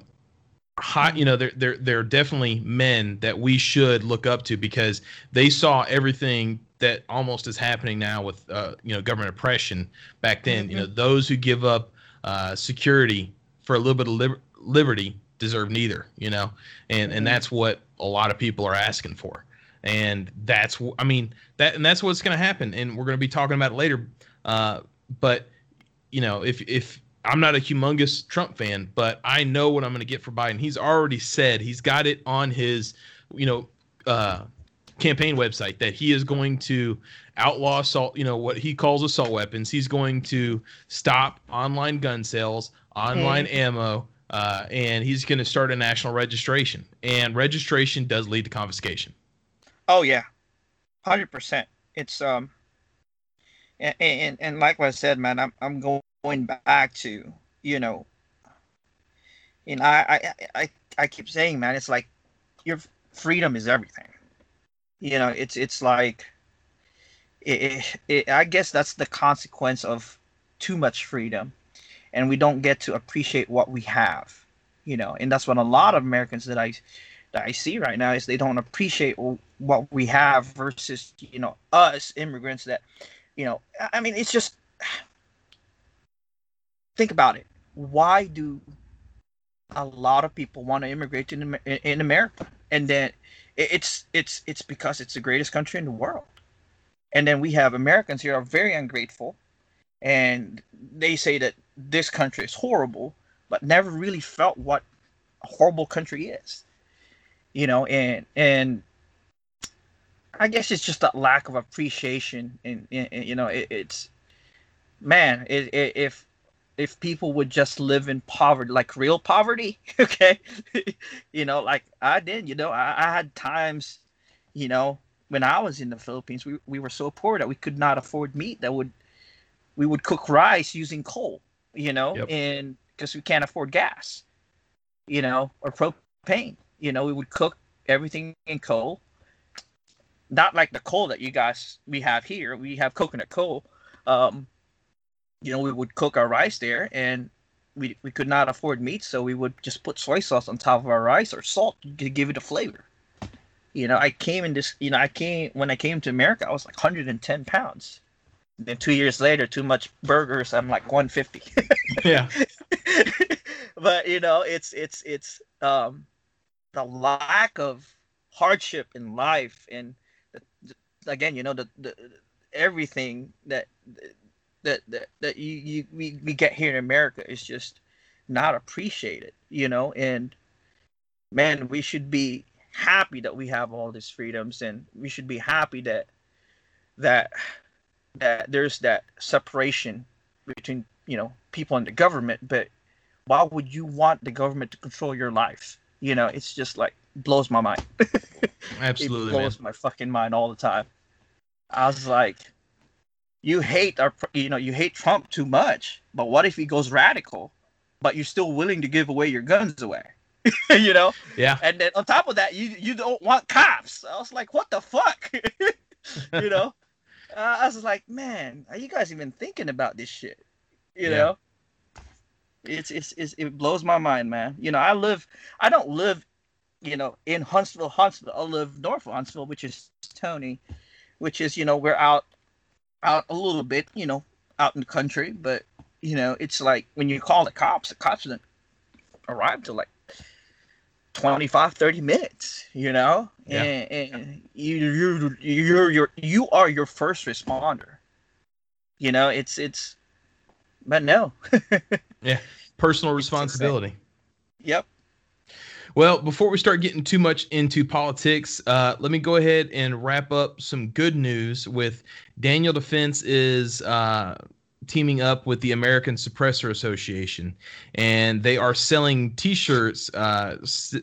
high you know they're they're they're definitely men that we should look up to because they saw everything that almost is happening now with uh, you know government oppression back then mm-hmm. you know those who give up uh, security for a little bit of liber- liberty deserve neither, you know, and and mm-hmm. that's what a lot of people are asking for, and that's I mean that and that's what's going to happen, and we're going to be talking about it later. Uh, but you know, if if I'm not a humongous Trump fan, but I know what I'm going to get for Biden. He's already said he's got it on his, you know, uh, campaign website that he is going to outlaw assault, you know, what he calls assault weapons. He's going to stop online gun sales, online mm. ammo, uh, and he's going to start a national registration. And registration does lead to confiscation. Oh yeah, hundred percent. It's um, and, and and like I said, man, I'm I'm going back to you know, and I I I I keep saying, man, it's like your freedom is everything. You know, it's it's like, it, it, it I guess that's the consequence of too much freedom, and we don't get to appreciate what we have. You know, and that's what a lot of Americans that I that I see right now is they don't appreciate what we have versus you know us immigrants that you know I mean it's just [sighs] think about it. Why do a lot of people want to immigrate in in America? And then it's it's it's because it's the greatest country in the world. And then we have Americans here are very ungrateful and they say that this country is horrible but never really felt what a horrible country is you know, and and I guess it's just that lack of appreciation, and, and, and you know, it, it's man, it, it, if if people would just live in poverty, like real poverty, [laughs] okay, you know, like I did, you know, I, I had times, you know, when I was in the Philippines, we, we were so poor that we could not afford meat that would we would cook rice using coal, you know, yep. and because we can't afford gas, you know, or propane. You know, we would cook everything in coal. Not like the coal that you guys we have here. We have coconut coal. Um, you know, we would cook our rice there, and we we could not afford meat, so we would just put soy sauce on top of our rice or salt to give it a flavor. You know, I came in this. You know, I came when I came to America, I was like 110 pounds. Then two years later, too much burgers, I'm like 150. [laughs] yeah. but you know, it's it's it's um the lack of hardship in life and the, the, again you know the, the everything that that that, that you, you we, we get here in america is just not appreciated you know and man we should be happy that we have all these freedoms and we should be happy that that that there's that separation between you know people and the government but why would you want the government to control your life you know, it's just like blows my mind. [laughs] Absolutely, it blows man. my fucking mind all the time. I was like, you hate our, you know, you hate Trump too much, but what if he goes radical, but you're still willing to give away your guns away? [laughs] you know? Yeah. And then on top of that, you you don't want cops. I was like, what the fuck? [laughs] you know? Uh, I was like, man, are you guys even thinking about this shit? You yeah. know? It's, it's it's it blows my mind, man. You know, I live I don't live, you know, in Huntsville, Huntsville. I live north of Huntsville, which is Toney, which is, you know, we're out out a little bit, you know, out in the country, but you know, it's like when you call the cops, the cops don't arrive till like 25 30 minutes you know yeah. and, and you you you're you're you are your first responder you know it's it's but no. [laughs] yeah, personal responsibility. Yep. Well, before we start getting too much into politics, uh, let me go ahead and wrap up some good news with Daniel Defense is uh, teaming up with the American Suppressor Association, and they are selling T-shirts uh,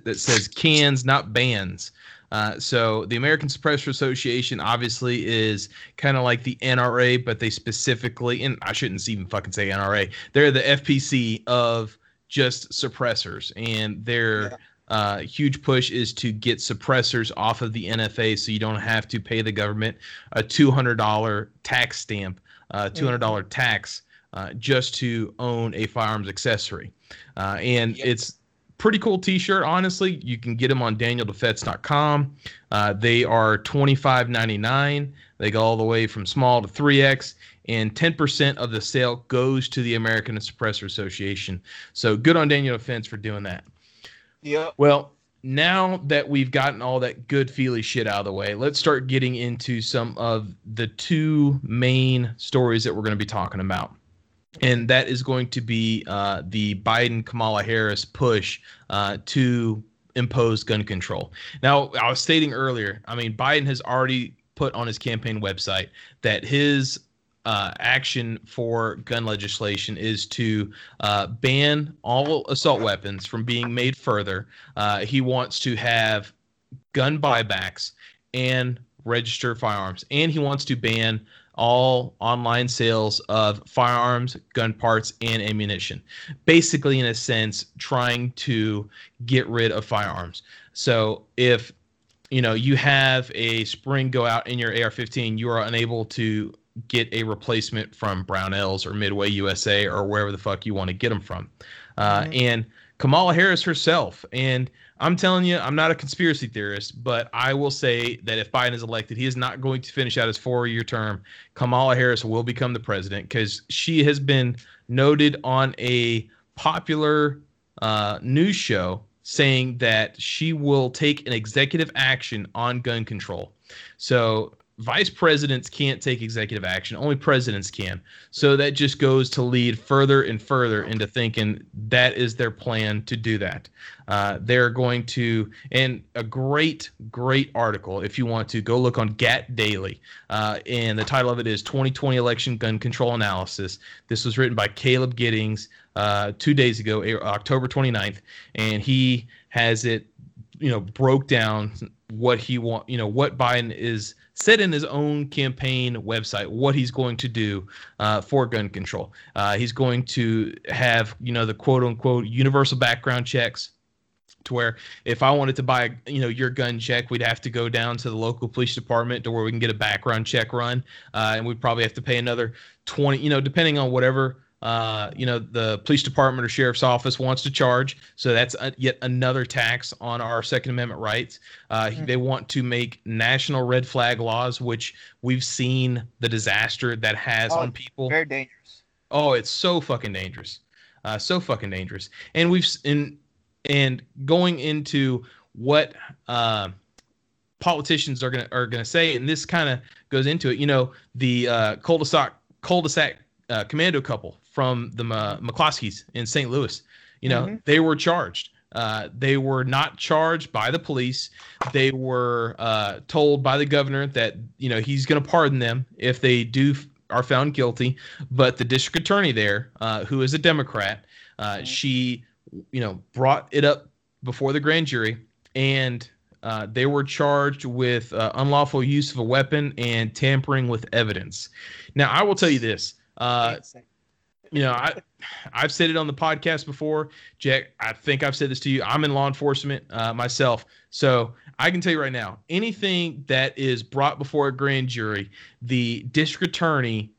that says "Cans, not Bans." Uh, so the American Suppressor Association obviously is kind of like the NRA, but they specifically, and I shouldn't even fucking say NRA, they're the FPC of just suppressors, and their yeah. uh, huge push is to get suppressors off of the NFA, so you don't have to pay the government a two hundred dollar tax stamp, uh, two hundred dollar mm-hmm. tax. Uh, just to own a firearms accessory. Uh, and yep. it's pretty cool t-shirt honestly you can get them on danieldefense.com uh, they are $25.99 they go all the way from small to 3x and 10% of the sale goes to the american suppressor association so good on daniel defense for doing that yeah well now that we've gotten all that good feely shit out of the way, let's start getting into some of the two main stories that we're going to be talking about. And that is going to be uh, the Biden Kamala Harris push uh, to impose gun control. Now, I was stating earlier, I mean, Biden has already put on his campaign website that his uh, action for gun legislation is to uh, ban all assault weapons from being made further. Uh, he wants to have gun buybacks and register firearms, and he wants to ban all online sales of firearms, gun parts, and ammunition. Basically, in a sense, trying to get rid of firearms. So if you know you have a spring go out in your AR-15, you are unable to get a replacement from Brownells or Midway USA or wherever the fuck you want to get them from. Uh, mm-hmm. And Kamala Harris herself, and I'm telling you, I'm not a conspiracy theorist, but I will say that if Biden is elected, he is not going to finish out his four year term. Kamala Harris will become the president because she has been noted on a popular uh, news show saying that she will take an executive action on gun control. So vice presidents can't take executive action only presidents can. So that just goes to lead further and further into thinking that is their plan to do that. Uh, they're going to and a great great article if you want to go look on gat daily. Uh, and the title of it is 2020 election gun control analysis. This was written by caleb giddings uh, two days ago october 29th and he has it you know broke down what he want you know what biden is said in his own campaign website what he's going to do uh, for gun control. Uh, he's going to have, you know, the quote unquote universal background checks to where if I wanted to buy, you know, your gun check, we'd have to go down to the local police department to where we can get a background check run, uh, and we'd probably have to pay another twenty, you know, depending on whatever uh, you know, the police department or sheriff's office wants to charge. So that's a, yet another tax on our Second Amendment rights. Uh, mm-hmm. They want to make national red flag laws, which we've seen the disaster that has oh, on people. Very dangerous. Oh, it's so fucking dangerous. Uh, so fucking dangerous. And we've in and going into what uh, politicians are gonna are gonna say, and this kind of goes into it. You know, the uh, cul-de-sac cul-de-sac uh, commando couple from the uh, McCloskeys in St. Louis. You know, mm-hmm. they were charged. Uh, they were not charged by the police. They were uh, told by the governor that you know he's going to pardon them if they do are found guilty. But the district attorney there, uh, who is a Democrat, uh, mm-hmm. she you know brought it up before the grand jury, and uh, they were charged with uh, unlawful use of a weapon and tampering with evidence. Now, I will tell you this. Uh, you know, I I've said it on the podcast before, Jack. I think I've said this to you. I'm in law enforcement uh, myself, so I can tell you right now, anything that is brought before a grand jury, the district attorney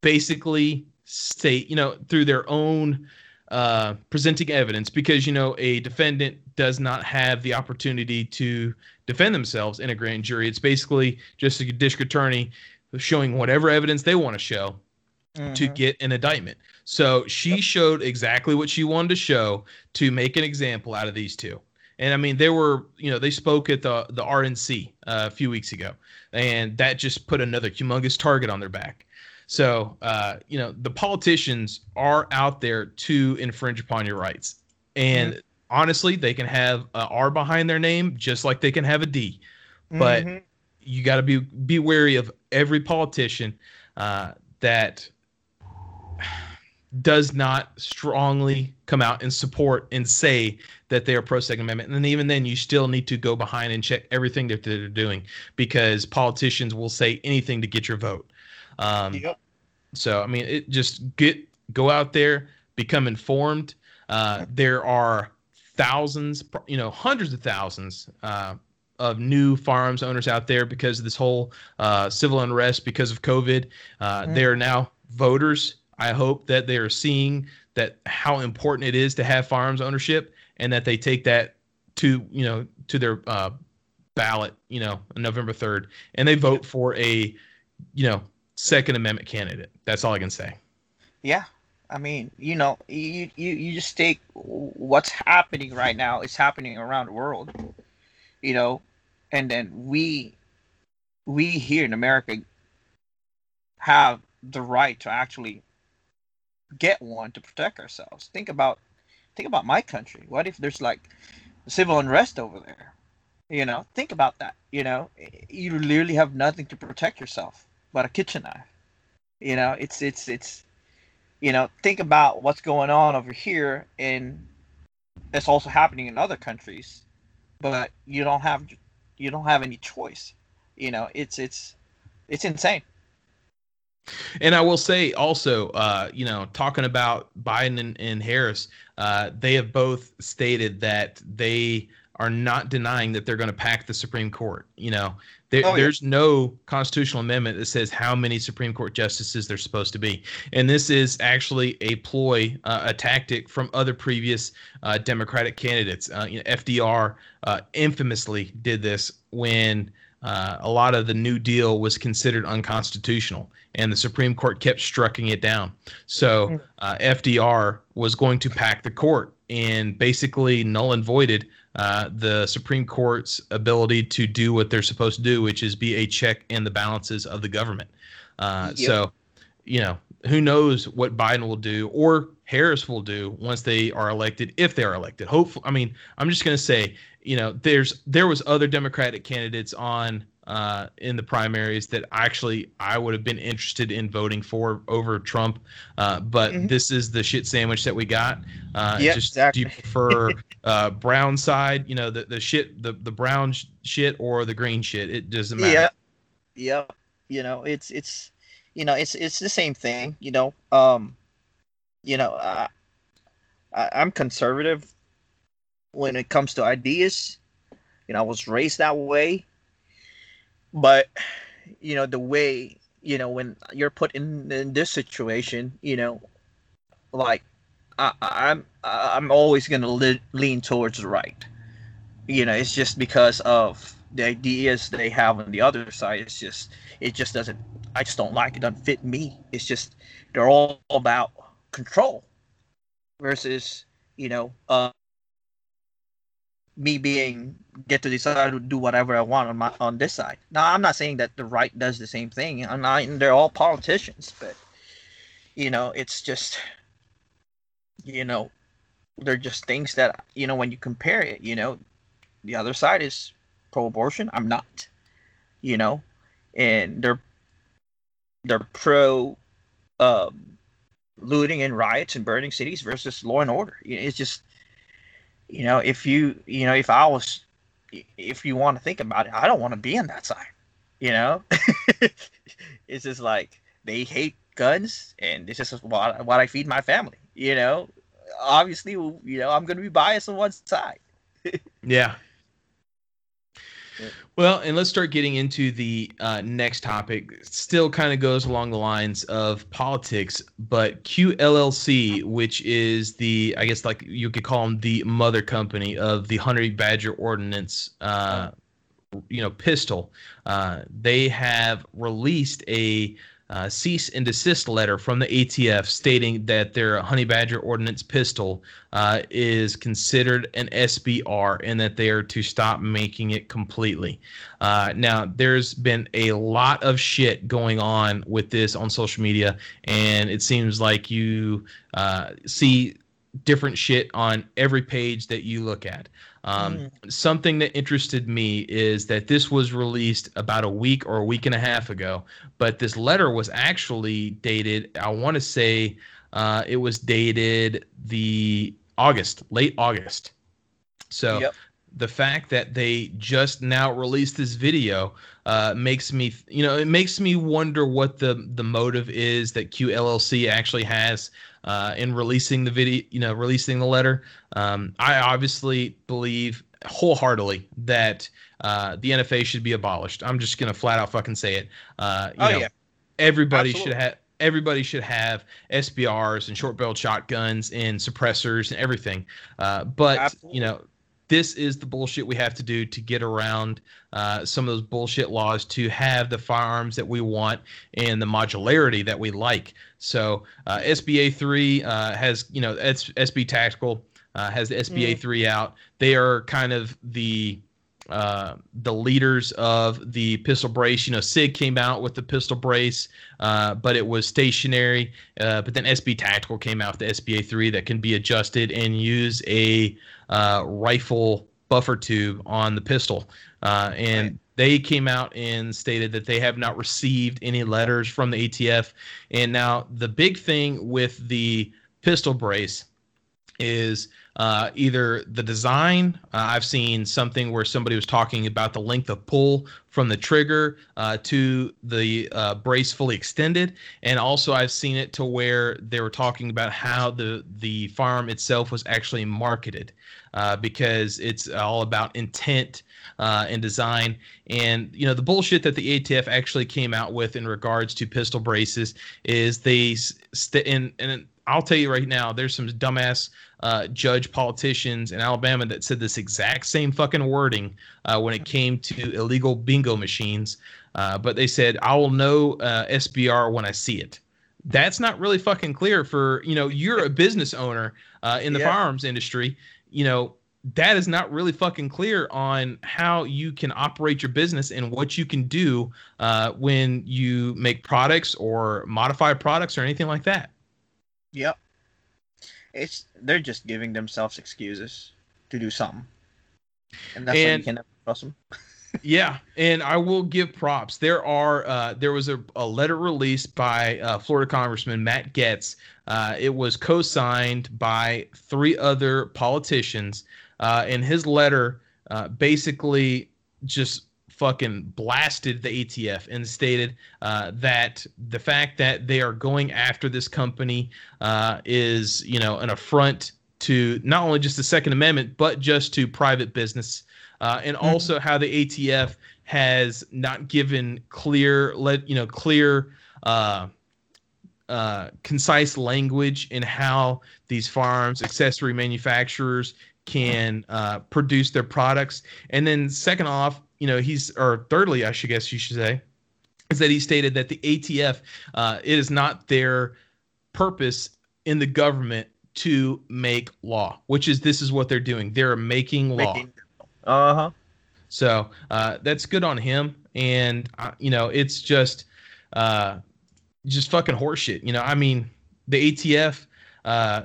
basically state, you know, through their own uh, presenting evidence, because you know a defendant does not have the opportunity to defend themselves in a grand jury. It's basically just a district attorney showing whatever evidence they want to show mm-hmm. to get an indictment. So she showed exactly what she wanted to show to make an example out of these two. And I mean, they were, you know, they spoke at the the RNC uh, a few weeks ago, and that just put another humongous target on their back. So, uh, you know, the politicians are out there to infringe upon your rights, and mm-hmm. honestly, they can have a R behind their name just like they can have a D, but mm-hmm. you got to be be wary of every politician uh, that does not strongly come out and support and say that they are pro Second Amendment. And even then, you still need to go behind and check everything that they're doing because politicians will say anything to get your vote. Um, yep. So, I mean, it just get go out there, become informed. Uh, there are thousands, you know, hundreds of thousands uh, of new firearms owners out there because of this whole uh, civil unrest because of COVID. Mm. They are now voters I hope that they are seeing that how important it is to have firearms ownership and that they take that to you know to their uh, ballot you know on November 3rd and they vote for a you know second amendment candidate. That's all I can say. Yeah. I mean, you know, you you you just take what's happening right now. It's happening around the world, you know, and then we we here in America have the right to actually get one to protect ourselves. Think about think about my country. What if there's like civil unrest over there? You know, think about that. You know, you literally have nothing to protect yourself but a kitchen knife. You know, it's it's it's you know, think about what's going on over here and it's also happening in other countries, but you don't have you don't have any choice. You know, it's it's it's insane. And I will say also, uh, you know, talking about Biden and, and Harris, uh, they have both stated that they are not denying that they're going to pack the Supreme Court. You know, there, oh, yeah. there's no constitutional amendment that says how many Supreme Court justices there's supposed to be. And this is actually a ploy, uh, a tactic from other previous uh, Democratic candidates. Uh, you know, FDR uh, infamously did this when uh, a lot of the New Deal was considered unconstitutional, and the Supreme Court kept striking it down. So uh, FDR was going to pack the court and basically null and voided uh, the Supreme Court's ability to do what they're supposed to do, which is be a check and the balances of the government. Uh, yep. So, you know, who knows what Biden will do or Harris will do once they are elected, if they are elected. Hopefully, I mean, I'm just going to say, you know, there's there was other Democratic candidates on uh, in the primaries that actually I would have been interested in voting for over Trump. Uh, but mm-hmm. this is the shit sandwich that we got. Uh, yeah, just exactly. do you prefer [laughs] uh, brown side, you know, the, the shit, the, the brown sh- shit or the green shit? It doesn't matter. Yeah. Yeah. You know, it's, it's, you know, it's, it's the same thing, you know, um, you know, I, I, I'm conservative when it comes to ideas. You know, I was raised that way. But you know the way you know when you're put in, in this situation you know like I, i'm i'm always going to le- lean towards the right. You know it's just because of the ideas they have on the other side. It's just it just doesn't i just don't like it. Doesn't fit me. It's just they're all about control versus you know uh me being get to decide to do whatever I want on my on this side. Now I'm not saying that the right does the same thing. I'm not, they're all politicians, but you know, it's just you know, they're just things that you know when you compare it, you know, the other side is pro-abortion. I'm not, you know, and they're they're pro um, looting and riots and burning cities versus law and order. It's just you know, if you, you know, if I was, if you want to think about it, I don't want to be on that side. You know, [laughs] it's just like they hate guns, and this is what what I feed my family. You know, obviously, you know, I'm going to be biased on one side. [laughs] yeah, well, and let's start getting into the uh, next topic. Still kind of goes along the lines of politics, but QLLC, which is the, I guess, like you could call them the mother company of the Honey Badger Ordinance, uh, you know, pistol. Uh, they have released a uh, cease and desist letter from the ATF stating that their Honey Badger Ordinance pistol uh, is considered an SBR and that they are to stop making it completely. Uh, now, there's been a lot of shit going on with this on social media, and it seems like you uh, see different shit on every page that you look at. Um, mm. Something that interested me is that this was released about a week or a week and a half ago, but this letter was actually dated, I want to say uh, it was dated the August, late August. So yep. the fact that they just now released this video uh, makes me, you know, it makes me wonder what the the motive is that QLLC actually has uh, in releasing the video, you know, releasing the letter. Um, I obviously believe wholeheartedly that uh, the NFA should be abolished. I'm just gonna flat out fucking say it. Uh, you oh, know, yeah. everybody Absolutely. should have everybody should have SBRs and short barreled shotguns and suppressors and everything. Uh, but Absolutely. you know, this is the bullshit we have to do to get around uh, some of those bullshit laws to have the firearms that we want and the modularity that we like. So uh, SBA three uh, has you know SB Tactical uh, has the SBA mm. three out. They are kind of the uh, the leaders of the pistol brace. You know, Sig came out with the pistol brace, uh, but it was stationary. Uh, but then SB Tactical came out with the SBA 3 that can be adjusted and use a uh, rifle buffer tube on the pistol. Uh, and right. they came out and stated that they have not received any letters from the ATF. And now the big thing with the pistol brace is uh, either the design. Uh, I've seen something where somebody was talking about the length of pull from the trigger uh, to the uh, brace fully extended, and also I've seen it to where they were talking about how the the farm itself was actually marketed, uh, because it's all about intent. Uh, and design. And you know the bullshit that the ATF actually came out with in regards to pistol braces is they st- and and I'll tell you right now, there's some dumbass uh, judge politicians in Alabama that said this exact same fucking wording uh, when it came to illegal bingo machines. Uh, but they said, I will know uh, SBR when I see it. That's not really fucking clear for, you know, you're a business owner uh, in the yeah. firearms industry. You know, that is not really fucking clear on how you can operate your business and what you can do uh, when you make products or modify products or anything like that. Yep. It's they're just giving themselves excuses to do something, and that's and, why you can never trust them. [laughs] yeah, and I will give props. There are uh, there was a, a letter released by uh, Florida Congressman Matt Gaetz. Uh, it was co-signed by three other politicians, uh, and his letter uh, basically just fucking blasted the ATF and stated uh, that the fact that they are going after this company uh, is, you know, an affront to not only just the Second Amendment but just to private business, uh, and mm-hmm. also how the ATF has not given clear, let you know, clear. Uh, uh, concise language in how these farms, accessory manufacturers can uh, produce their products. And then, second off, you know, he's or thirdly, I should guess you should say, is that he stated that the ATF uh, it is not their purpose in the government to make law, which is this is what they're doing. They're making law. Uh huh. So uh, that's good on him, and uh, you know, it's just uh, just fucking horseshit. You know, I mean, the ATF. Uh,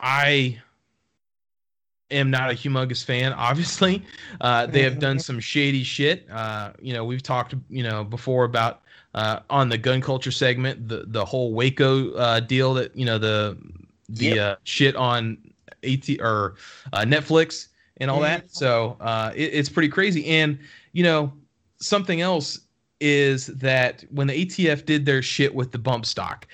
I am not a humongous fan. [laughs] Obviously, uh, they have done some shady shit. Uh, you know, we've talked, you know, before about uh, on the gun culture segment, the the whole Waco uh, deal that you know the the yep. Uh, shit on AT or uh, Netflix and all that. So it, it's pretty crazy. And you know, something else is that when the ATF did their shit with the bump stock,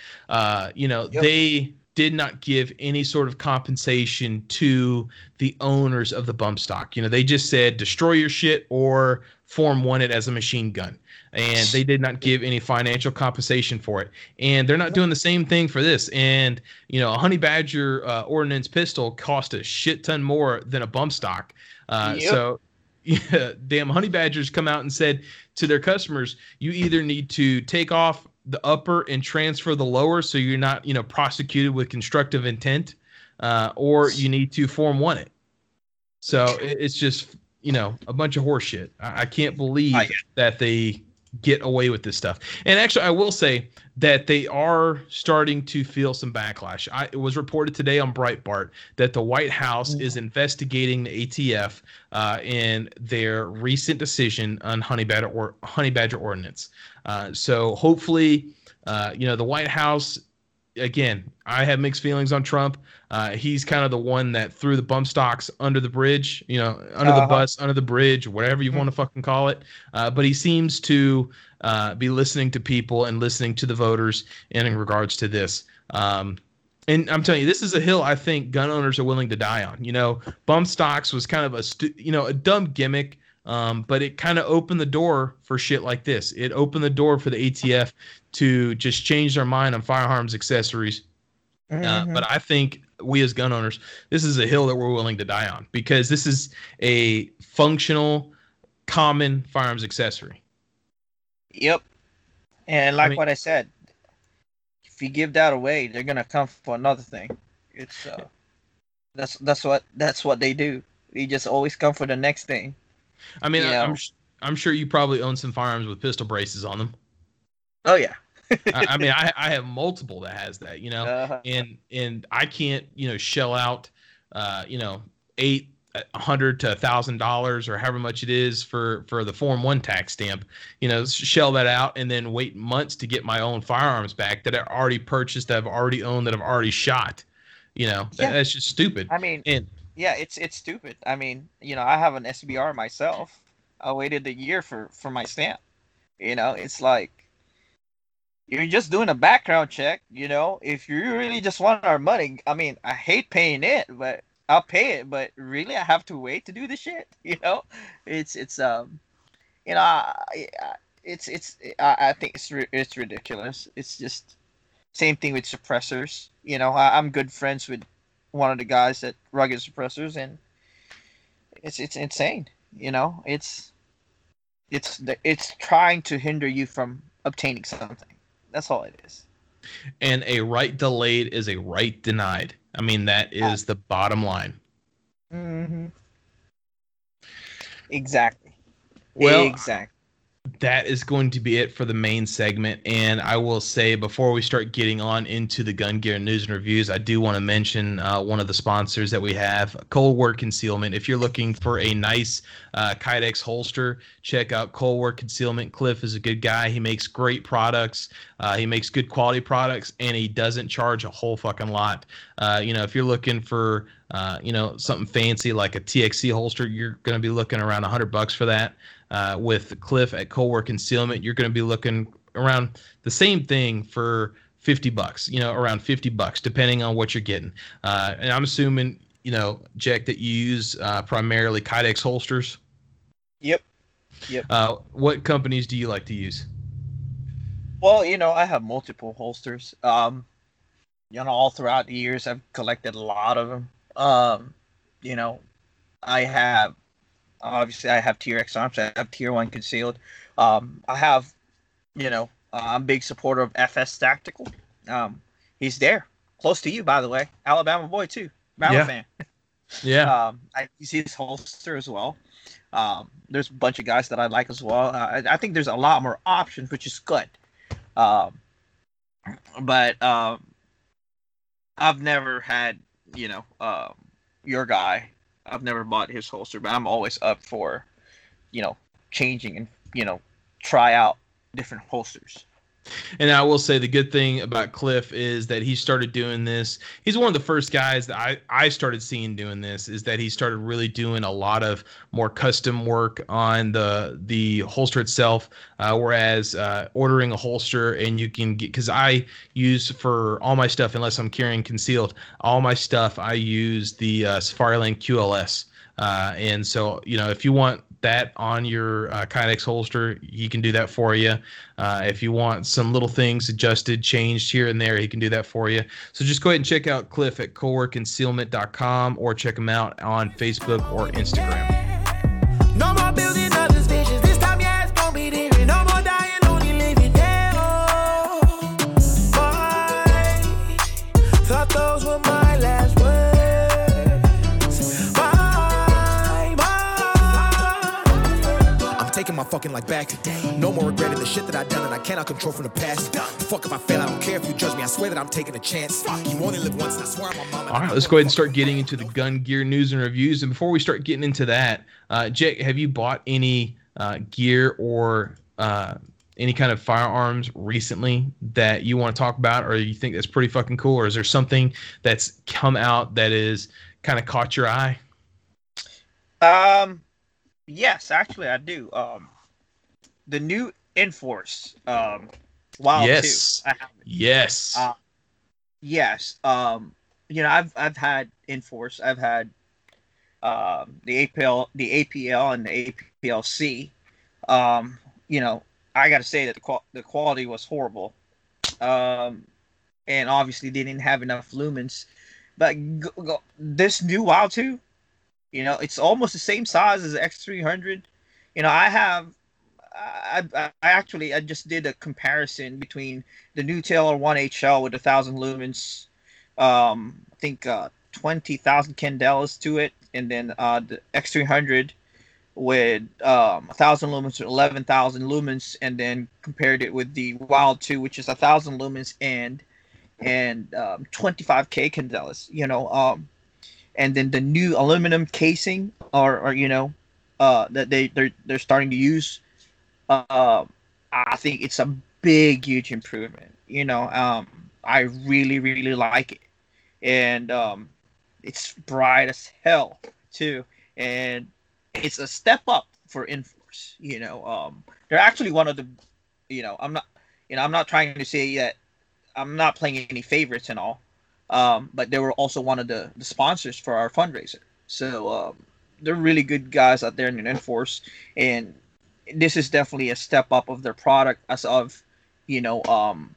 you know, yep. they did not give any sort of compensation to the owners of the bump stock. You know, they just said destroy your shit or form one it as a machine gun. And they did not give any financial compensation for it. And they're not doing the same thing for this. And, you know, a honey badger uh, ordnance pistol cost a shit ton more than a bump stock. Uh, yep. So, [laughs] yeah, damn honey badgers come out and said to their customers, you either need to take off the upper and transfer the lower so you're not you know prosecuted with constructive intent uh, or you need to form one it. So it's just you know a bunch of horseshit. I, I can't believe that they get away with this stuff. And actually i will say that they are starting to feel some backlash. I, it was reported today on breitbart that the white house mm-hmm. is investigating the atf uh, in their recent decision on honey badger or honey badger ordinance uh, so hopefully, uh, you know, the White House. Again, I have mixed feelings on Trump. Uh, he's kind of the one that threw the bump stocks under the bridge, you know, under uh-huh. the bus, under the bridge, whatever you mm-hmm. want to fucking call it. Uh, but he seems to uh, be listening to people and listening to the voters in, in regards to this. Um, and I'm telling you, this is a hill I think gun owners are willing to die on. You know, bump stocks was kind of a stu- you know a dumb gimmick um, but it kind of opened the door for shit like this. It opened the door for the ATF to just change their mind on firearms accessories. Uh, mm-hmm. But I think we as gun owners, this is a hill that we're willing to die on because this is a functional, common firearms accessory. Yep. And like I mean- what I said, if you give that away, they're gonna come for another thing. It's uh, that's that's what that's what they do. They just always come for the next thing. I mean, I, Yeah. I'm sh- I'm sure you probably own some firearms with pistol braces on them. Oh yeah. I, I mean, I, I have multiple that has that, you know, Uh, and and I can't, you know, shell out, uh, you know, eight a hundred to a thousand dollars or however much it is for for the Form One tax stamp, you know, shell that out and then wait months to get my own firearms back that I already purchased, that I've already owned, that I've already shot. You know, that- that's just stupid. I mean, And yeah, it's it's stupid. I mean, you know, I have an SBR myself. I waited a year for for my stamp. You know, it's like you're just doing a background check. You know, if you really just want our money, I mean, I hate paying it, but I'll pay it. But really, I have to wait to do the shit. [laughs] You know, it's it's um, you know, I, I- it's it's I, I think it's it's ridiculous. It's just same thing with suppressors. You know, I, I'm good friends with one of the guys at Rugged Suppressors, and it's it's insane. You know, it's it's the, it's trying to hinder you from obtaining something. That's all it is. and a right delayed is a right denied. I mean, that is the bottom line. Mm-hmm. Exactly. Well, exactly. That is going to be it for the main segment. And I will say before we start getting on into the gun gear news and reviews, I do want to mention uh, one of the sponsors that we have, Cold War Concealment. If you're looking for a nice uh, Kydex holster, check out Cold War Concealment. Cliff is a good guy. He makes great products. Uh, he makes good quality products, and he doesn't charge a whole fucking lot. Uh, you know, if you're looking for uh, you know something fancy like a TXC holster, you're going to be looking around 100 bucks for that uh, with Cliff at Cold War Concealment, you're going to be looking around the same thing for 50 bucks, you know, around 50 bucks, depending on what you're getting. Uh, and I'm assuming, you know, Jack, that you use uh, primarily Kydex holsters. Yep. Yep. Uh, what companies do you like to use? Well, you know, I have multiple holsters. Um, you know, all throughout the years, I've collected a lot of them. Um, you know, I have obviously I have T.Rex Arms. I have tier one concealed. Um, I have, you know, uh, I'm a big supporter of FS Tactical. Um, he's there, close to you, by the way, Alabama boy too, Bama Yeah. fan. [laughs] Yeah. Um, I you see his holster as well. Um, there's a bunch of guys that I like as well. Uh, I, I think there's a lot more options, which is good. Um, but um, I've never had, you know, um, your guy. I've never bought his holster, but I'm always up for, you know, changing and you know, try out different holsters. And I will say the good thing about Cliff is that he started doing this. He's one of the first guys that I, I started seeing doing this is that he started really doing a lot of more custom work on the the holster itself. Uh, whereas uh, ordering a holster and you can get because I use for all my stuff unless I'm carrying concealed, all my stuff I use the uh, Safariland QLS. Uh, and so, you know, if you want that on your uh, Kydex holster, he can do that for you. Uh, if you want some little things adjusted, changed here and there, he can do that for you. So just go ahead and check out Cliff at coldwarconcealment.com or check him out on Facebook or Instagram. I'm taking my back. No more regretting the shit that I done and I cannot control from the past. Fuck if I fail, I don't care if you judge me. I swear that I'm taking a chance. Fuck, You only live once, and I swear on my mama. All right, let's go ahead and start getting into the gun gear news and reviews. And before we start getting into that, uh, Jake, have you bought any uh, gear or uh, any kind of firearms recently that you want to talk about, or you think that's pretty fucking cool, or is there something that's come out that is kind of caught your eye? Um, yes, actually, I do. Um, the new Inforce, um, Wild Yes. Two. I have it. Yes. Uh, yes. Um, you know, I've I've had Inforce. I've had um the APL, the APL, and the APLC. Um, you know, I got to say that the qual- the quality was horrible. Um, and obviously they didn't have enough lumens But this new Wild 2, you know, it's almost the same size as the X300. You know, I have, I, I, actually, I just did a comparison between the new TLR1 HL with a thousand lumens, um, I think uh, 20,000 candelas to it, and then uh, the X300 with um, 1,000 lumens or 11,000 lumens, and then compared it with the Wild 2, which is a 1,000 lumens and and um, 25k candelas, you know, um, and then the new aluminum casing, or, or you know, uh, that they they're they're starting to use. Uh, I think it's a big, huge improvement. You know, um, I really, really like it, and um, it's bright as hell too, and it's a step up for Inforce. You know, um, they're actually one of the, you know, I'm not, you know, I'm not trying to say that I'm not playing any favorites and all, um, but they were also one of the, the sponsors for our fundraiser. So um, they're really good guys out there in Inforce, and this is definitely a step up of their product as of, you know, um,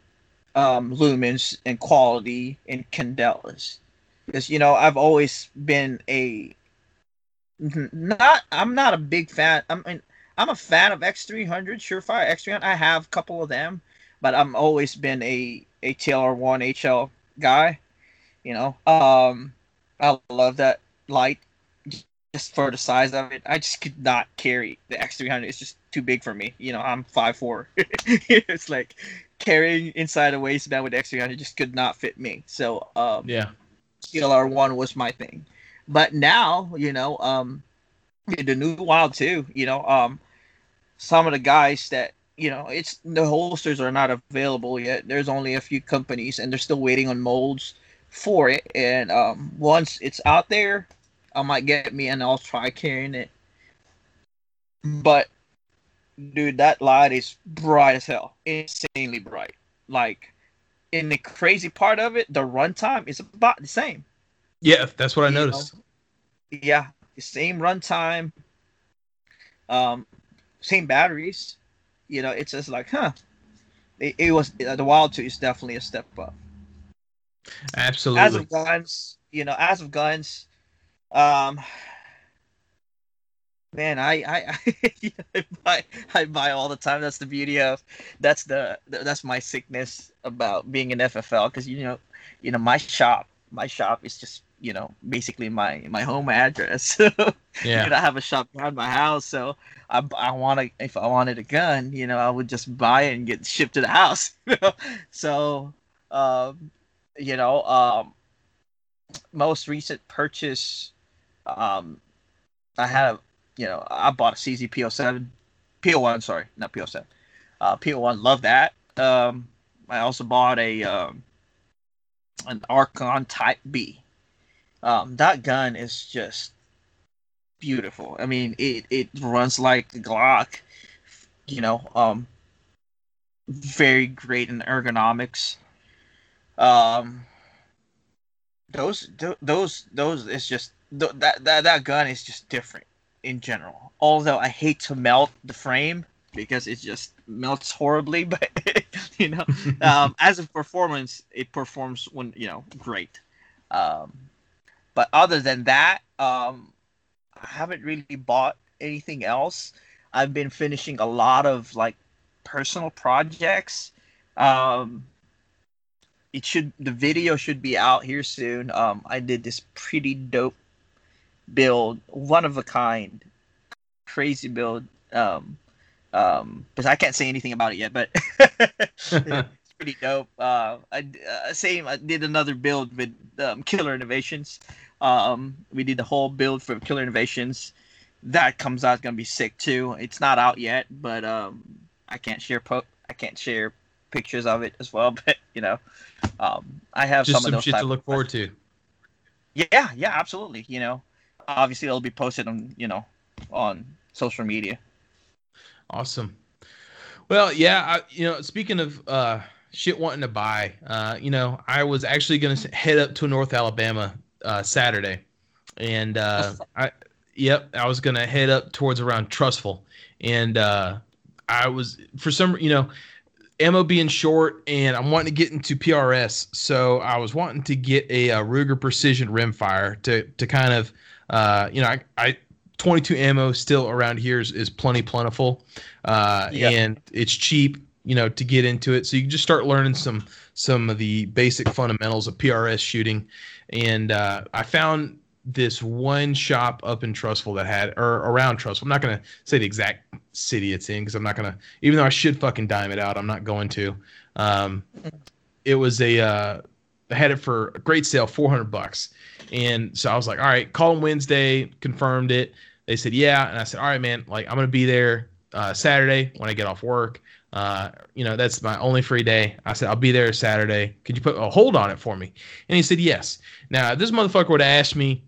um, lumens and quality and candelas. Because you know, I've always been a not. I'm not a big fan. I mean, I'm a fan of X300, Surefire X300. I have a couple of them, but I'm always been a a TLR1 HL guy. You know, um, I love that light just for the size of it. I just could not carry the X300. It's just too big for me. You know, I'm 5'4. [laughs] it's like carrying inside a waistband with X300 just could not fit me. So, um, Yeah. TLR1 was my thing. But now, you know, um, the new Wild too, you know, um, some of the guys that you know, it's the holsters are not available yet. There's only a few companies, and they're still waiting on molds for it. And um, once it's out there, I might get me and I'll try carrying it. But dude, that light is bright as hell, insanely bright. Like, in the crazy part of it, the runtime is about the same. Yeah, that's what I You know, noticed. Yeah, same runtime, um, same batteries. You know, it's just like, huh. It, it was the Wild Two is definitely a step up. Absolutely. As of guns, you know, as of guns, um, man, I I [laughs] I, buy I buy all the time. That's the beauty of that's the that's my sickness about being an FFL because you know you know my shop my shop is just you know basically my my home address. [laughs] yeah. you know, I have a shop behind my house, so I, I want to. If I wanted a gun, you know, I would just buy it and get shipped to the house. [laughs] you know? so, um, you know, um, most recent purchase, um, I had a, you know, I bought a CZ P07, P01, sorry, not P07, uh, P01. Love that. Um, I also bought a um, an Archon Type B. Um, that gun is just beautiful. I mean, it it runs like the Glock, you know. Um, very great in ergonomics. Um, those th- those those is just th- that that that gun is just different in general. Although I hate to melt the frame because it just melts horribly, [laughs] but you know, [laughs] um, as a performance, it performs when you know great. Um, but other than that, um, I haven't really bought anything else. I've been finishing a lot of like personal projects. Um, it should the video should be out here soon. Um, I did this pretty dope build, one of a kind, crazy build. Um, um, because I can't say anything about it yet, but [laughs] [laughs] it's pretty dope. Uh, I uh, same. I did another build with um, Killer Innovations. Um, we did the whole build for Killer Innovations. That comes out gonna be sick too. It's not out yet, but um, I can't share po- I can't share pictures of it as well. [laughs] But you know, um, I have Just some, some of those shit to look forward to. yeah, yeah, absolutely. You know, obviously it'll be posted on you know on social media. Awesome. Well, yeah, I, you know, speaking of uh, shit wanting to buy, uh, you know, I was actually going to head up to North Alabama uh, Saturday, and uh, [laughs] I, yep, I was going to head up towards around Trussville, and uh, I was for some, you know, ammo being short, and I'm wanting to get into PRS, so I was wanting to get a, uh Ruger Precision rimfire to to kind of, uh, you know, I, I 22 ammo still around here is, is plenty plentiful, uh, Yeah. and it's cheap, you know, to get into it. So you can just start learning some some of the basic fundamentals of PRS shooting, and uh, I found this one shop up in Trussville that had or around Trussville. I'm not gonna say the exact city it's in because I'm not gonna even though I should fucking dime it out, I'm not going to. Um, it was a uh, I had it for a great sale, 400 bucks, and so I was like, all right, call them Wednesday, confirmed it. They said yeah, and I said, all right, man, like I'm gonna be there uh, Saturday when I get off work. Uh, you know, that's my only free day. I said, I'll be there Saturday. Could you put a hold on it for me? And he said, yes. Now, if this motherfucker would have asked me,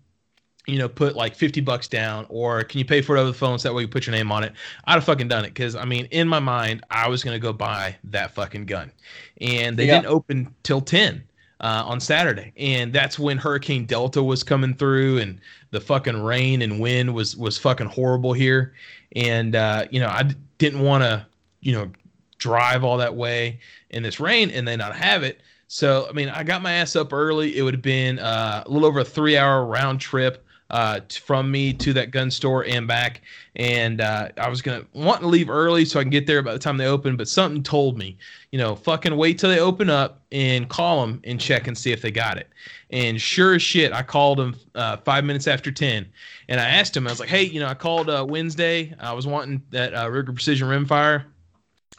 you know, put like 50 bucks down or can you pay for it over the phone so that way you put your name on it? I'd have fucking done it because, I mean, in my mind, I was going to go buy that fucking gun. And they Yeah. didn't open till 10 uh, on Saturday. And that's when Hurricane Delta was coming through and the fucking rain and wind was, was fucking horrible here. And, uh, you know, I d- didn't want to, you know, drive all that way in this rain and then not have it. So, I mean, I got my ass up early. It would have been uh, a little over a three hour round trip uh, from me to that gun store and back. And uh, I was to want to leave early so I can get there by the time they open. But something told me, you know, fucking wait till they open up and call them and check and see if they got it. And sure as shit, I called them uh, five minutes after 10. And I asked him, I was like, hey, you know, I called uh, Wednesday. I was wanting that uh, Ruger Precision Rimfire.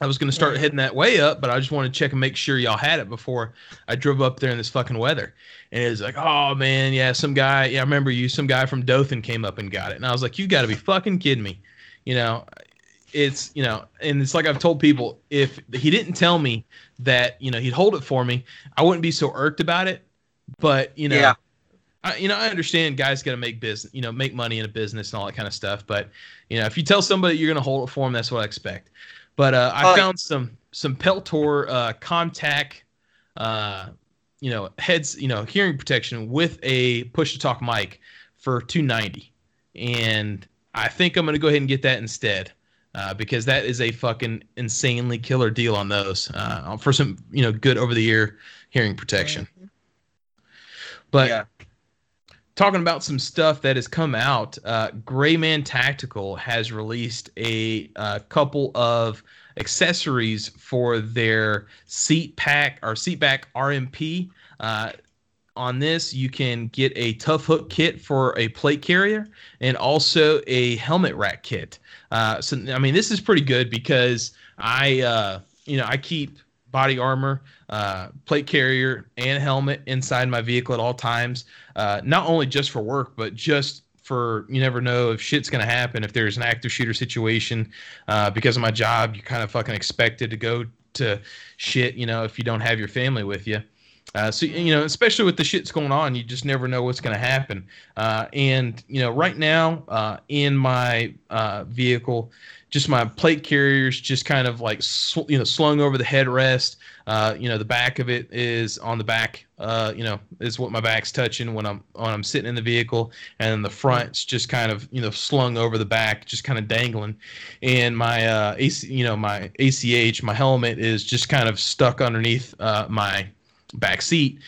I was going to start heading that way up, but I just wanted to check and make sure y'all had it before I drove up there in this fucking weather. And it was like, oh man, yeah, some guy, yeah, I remember you, some guy from Dothan came up and got it. And I was like, you got to be fucking kidding me. You know, it's, you know, and it's like I've told people, if he didn't tell me that, you know, he'd hold it for me, I wouldn't be so irked about it. But, you know, Yeah. I, you know, I understand guys got to make business, you know, make money in a business and all that kind of stuff. But, you know, if you tell somebody you're going to hold it for them, that's what I expect. But uh, I Oh, found some some Peltor uh, ComTac, uh, you know, heads, you know, hearing protection with a push to talk mic for 290, and I think I'm gonna go ahead and get that instead. Uh, because that is a fucking insanely killer deal on those uh, for some you know good over the ear hearing protection. But yeah. Talking about some stuff that has come out, uh, Grey Man Tactical has released a uh, couple of accessories for their seat pack or seat back RMP. Uh, on this, you can get a tough hook kit for a plate carrier and also a helmet rack kit. Uh, so, I mean, this is pretty good because I, uh, you know, I keep body armor, uh, plate carrier, and helmet inside my vehicle at all times. Uh, not only just for work, but just for you never know if shit's gonna happen. If there's an active shooter situation, uh, because of my job, you're kind of fucking expected to go to shit. You know, if you don't have your family with you. Uh, so you know, especially with the shit's going on, you just never know what's going to happen. Uh, and you know, right now uh, in my uh, vehicle, just my plate carriers just kind of like sw- you know slung over the headrest. Uh, you know, the back of it is on the back. Uh, you know, is what my back's touching when I'm when I'm sitting in the vehicle, and the front's just kind of you know slung over the back, just kind of dangling. And my AC, you know, my ACH, my helmet is just kind of stuck underneath my back seat.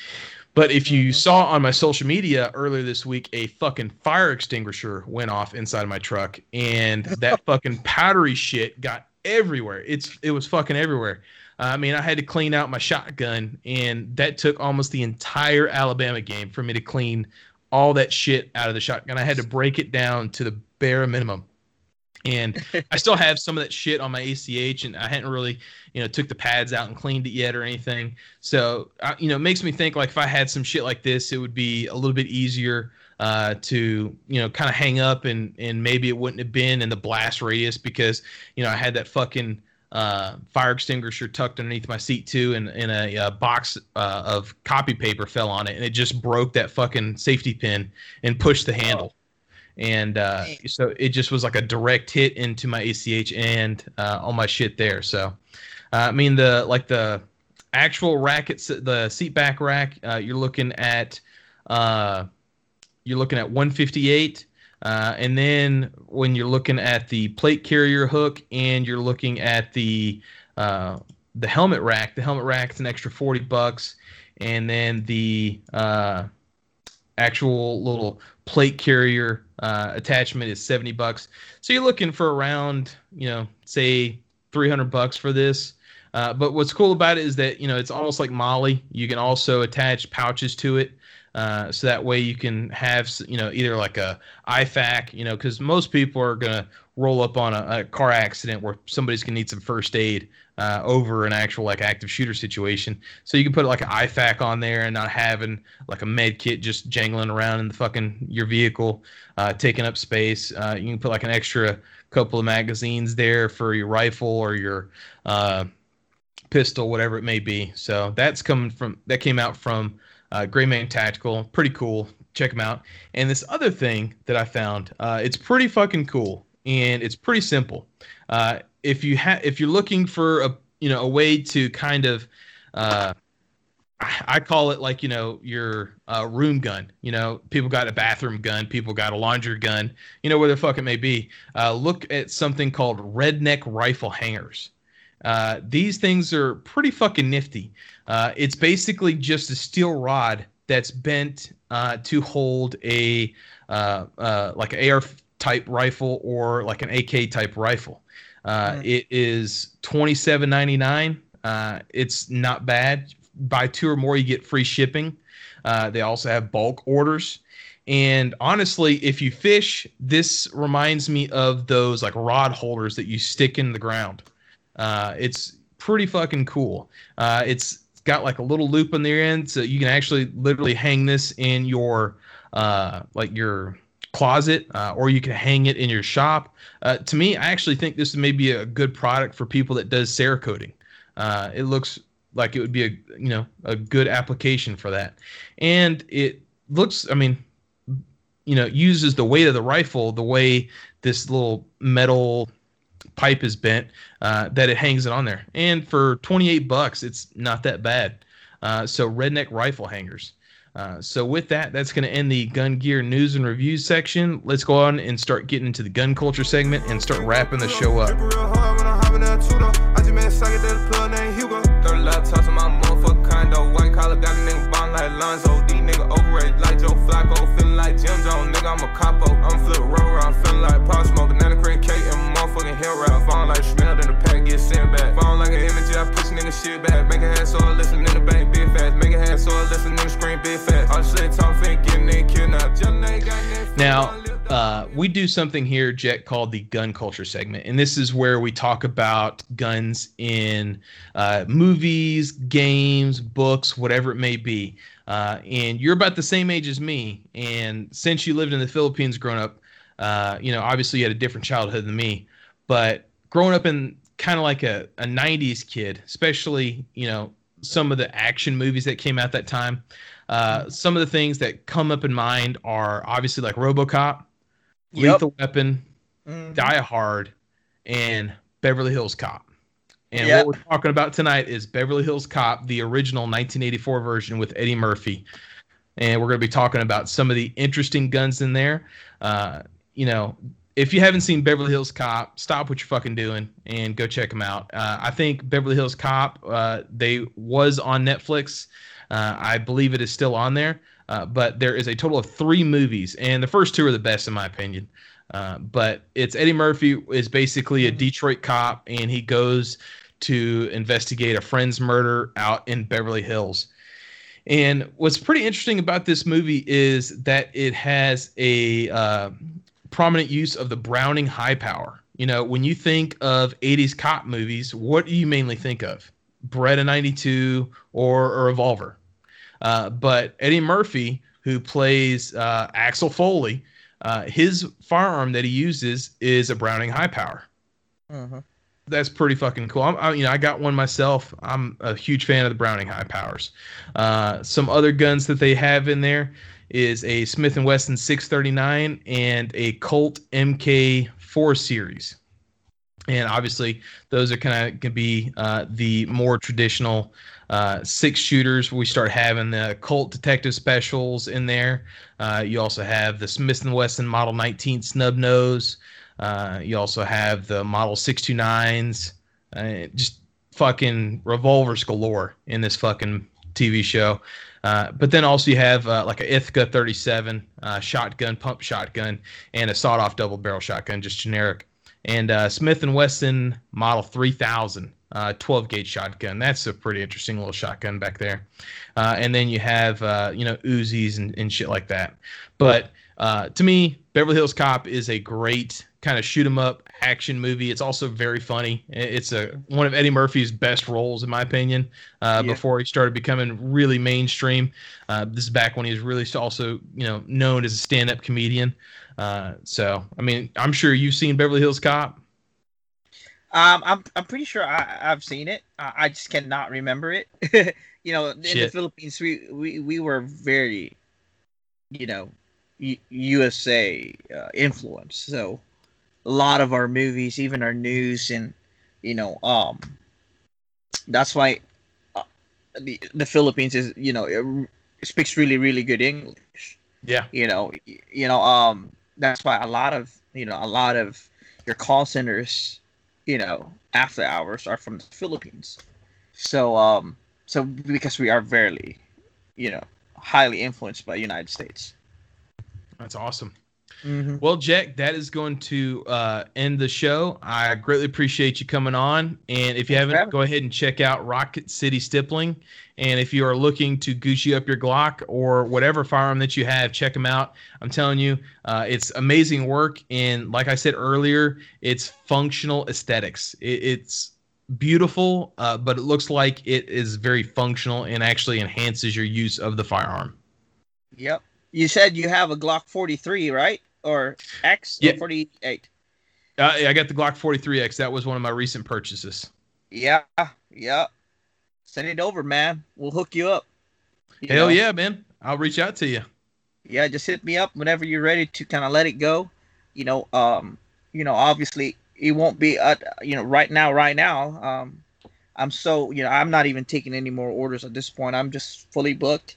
But if you saw on my social media earlier this week, a fucking fire extinguisher went off inside of my truck, and that [laughs] fucking powdery shit got everywhere. It's it was fucking everywhere. Uh, I mean, I had to clean out my shotgun, and that took almost the entire Alabama game for me to clean all that shit out of the shotgun. I had to break it down to the bare minimum and [laughs] I still have some of that shit on my ACH, and I hadn't really, you know, took the pads out and cleaned it yet or anything. So, I, you know, it makes me think like if I had some shit like this, it would be a little bit easier uh, to, you know, kind of hang up, and and maybe it wouldn't have been in the blast radius because, you know, I had that fucking uh, fire extinguisher tucked underneath my seat too, and, and a, uh box uh, of copy paper fell on it, and it just broke that fucking safety pin and pushed the handle and uh, so it just was like a direct hit into my ACH and uh, all my shit there. So, uh, I mean the like the actual rack, it's the seat back rack. Uh, you're looking at uh, you're looking at 158, uh, and then when you're looking at the plate carrier hook and you're looking at the uh, the helmet rack. The helmet rack is an extra forty bucks, and then the uh, actual little plate carrier uh, attachment is 70 bucks. So you're looking for around, you know, say 300 bucks for this. Uh, but what's cool about it is that, you know, it's almost like MOLLE You can also attach pouches to it. Uh, so that way you can have, you know, either like a IFAK you know, because most people are to roll up on a, a, car accident where somebody's to need some first aid uh, over an actual like active shooter situation. So you can put like an IFAK on there and not having like a med kit just jangling around in the fucking your vehicle, uh, taking up space. Uh, you can put like an extra couple of magazines there for your rifle or your uh, pistol, whatever it may be. So that's coming from that came out from uh, Grey Man Tactical. Pretty cool. Check them out. And this other thing that I found, uh, it's pretty fucking cool and it's pretty simple. Uh, if you have if you're looking for a you know a way to kind of uh, I call it like you know your uh, room gun. You know, people got a bathroom gun, people got a laundry gun. You know, where the fuck it may be. Uh, look at something called redneck rifle hangers. Uh, these things are pretty fucking nifty. Uh, it's basically just a steel rod that's bent uh, to hold a uh, like AR type rifle or like an AK type rifle. Uh, mm. It is twenty seven ninety nine. Uh, it's not bad. Buy two or more, you get free shipping. Uh, they also have bulk orders. And honestly, if you fish, this reminds me of those like rod holders that you stick in the ground. Uh, it's pretty fucking cool. Uh, it's got like a little loop on the end, so you can actually literally hang this in your uh, like your closet uh, or you can hang it in your shop. Uh, to me, I actually think this may be a good product for people that does Cerakoting. Uh, it looks like it would be a you know a good application for that, and it looks. I mean, you know, uses the weight of the rifle the way this little metal pipe is bent uh, that it hangs it on there. And for 28 bucks, it's not that bad. Uh, so redneck rifle hangers. Uh, so with that, that's going to end the gun gear news and reviews section. Let's go on and start getting into the gun culture segment and start wrapping the show up. Feeling like an image, I push nigga shit back. Make a hand so Now, uh, we do something here, Jet, called the gun culture segment. And this is where we talk about guns in uh, movies, games, books, whatever it may be. Uh, and you're about the same age as me. And since you lived in the Philippines growing up, uh, you know, obviously you had a different childhood than me. But growing up in kind of like a, a 90s kid, especially, you know, some of the action movies that came out that time, uh, some of the things that come up in mind are obviously like Robocop, yep. Lethal Weapon, mm-hmm. Die Hard, and Beverly Hills Cop. And yep. what we're talking about tonight is Beverly Hills Cop, the original 1984 version with Eddie Murphy. And we're going to be talking about some of the interesting guns in there. Uh, you know, if you haven't seen Beverly Hills Cop, stop what you're fucking doing and go check them out. Uh, I think Beverly Hills Cop, uh, they was on Netflix. Uh, I believe it is still on there. Uh, but there is a total of three movies, and the first two are the best in my opinion. Uh, but it's Eddie Murphy is basically a Detroit cop, and he goes to investigate a friend's murder out in Beverly Hills. And what's pretty interesting about this movie is that it has a uh, prominent use of the Browning high power. You know, when you think of 80s cop movies, what do you mainly think of? Beretta 92 or a revolver? Uh, but Eddie Murphy, who plays uh, Axel Foley, uh, his firearm that he uses is a Browning high power. Mm-hmm that's pretty fucking cool. I'm, I, you know, I got one myself. I'm a huge fan of the Browning high powers. Uh, some other guns that they have in there is a Smith and Wesson 639 and a Colt MK4 series. And obviously, those are kind of going to be uh, the more traditional uh, six shooters. We start having the Colt Detective Specials in there. Uh, you also have the Smith Wesson Model 19 snub nose. Uh, you also have the Model 629s. Uh, just fucking revolvers galore in this fucking TV show. Uh, but then also you have like a Ithaca 37 uh, shotgun, pump shotgun, and a sawed-off double barrel shotgun, just generic. And uh, Smith and Wesson Model 3000 uh, 12 gauge shotgun. That's a pretty interesting little shotgun back there. Uh, and then you have uh, you know Uzis and, and shit like that. But uh, to me, Beverly Hills Cop is a great kind of shoot 'em up action movie. It's also very funny. It's a one of Eddie Murphy's best roles, in my opinion. Uh, Yeah. Before he started becoming really mainstream. Uh, this is back when he was really also you know known as a stand up comedian. Uh, so I mean, I'm sure you've seen Beverly Hills Cop. Um, I'm I'm pretty sure I I've seen it. I, I just cannot remember it. [laughs] you know, in the Philippines, we we we were very, you know, U- USA uh, influenced. So a lot of our movies, even our news, and you know, um, that's why uh, the the Philippines is you know it speaks really really good English Yeah. you know you know um that's why a lot of you know a lot of your call centers you know after hours are from the philippines so um so because we are very you know highly influenced by the united states That's awesome. Mm-hmm. Well, Jack, that is going to uh, end the show. I greatly appreciate you coming on. And if you Thanks haven't, go ahead and check out Rocket City Stippling. And if you are looking to Gucci up your Glock or whatever firearm that you have, check them out. I'm telling you, uh, it's amazing work. And like I said earlier, it's functional aesthetics. It, it's beautiful, uh, but it looks like it is very functional and actually enhances your use of the firearm. yep you said you have a glock 43 right or x Yeah. 48 Uh, I got the Glock 43X. That was one of my recent purchases. yeah yeah send it over man we'll hook you up You Hell know? yeah, man. I'll reach out to you. yeah just hit me up whenever you're ready to kind of let it go you know um you know obviously it won't be uh you know right now right now um i'm so you know i'm not even taking any more orders at this point i'm just fully booked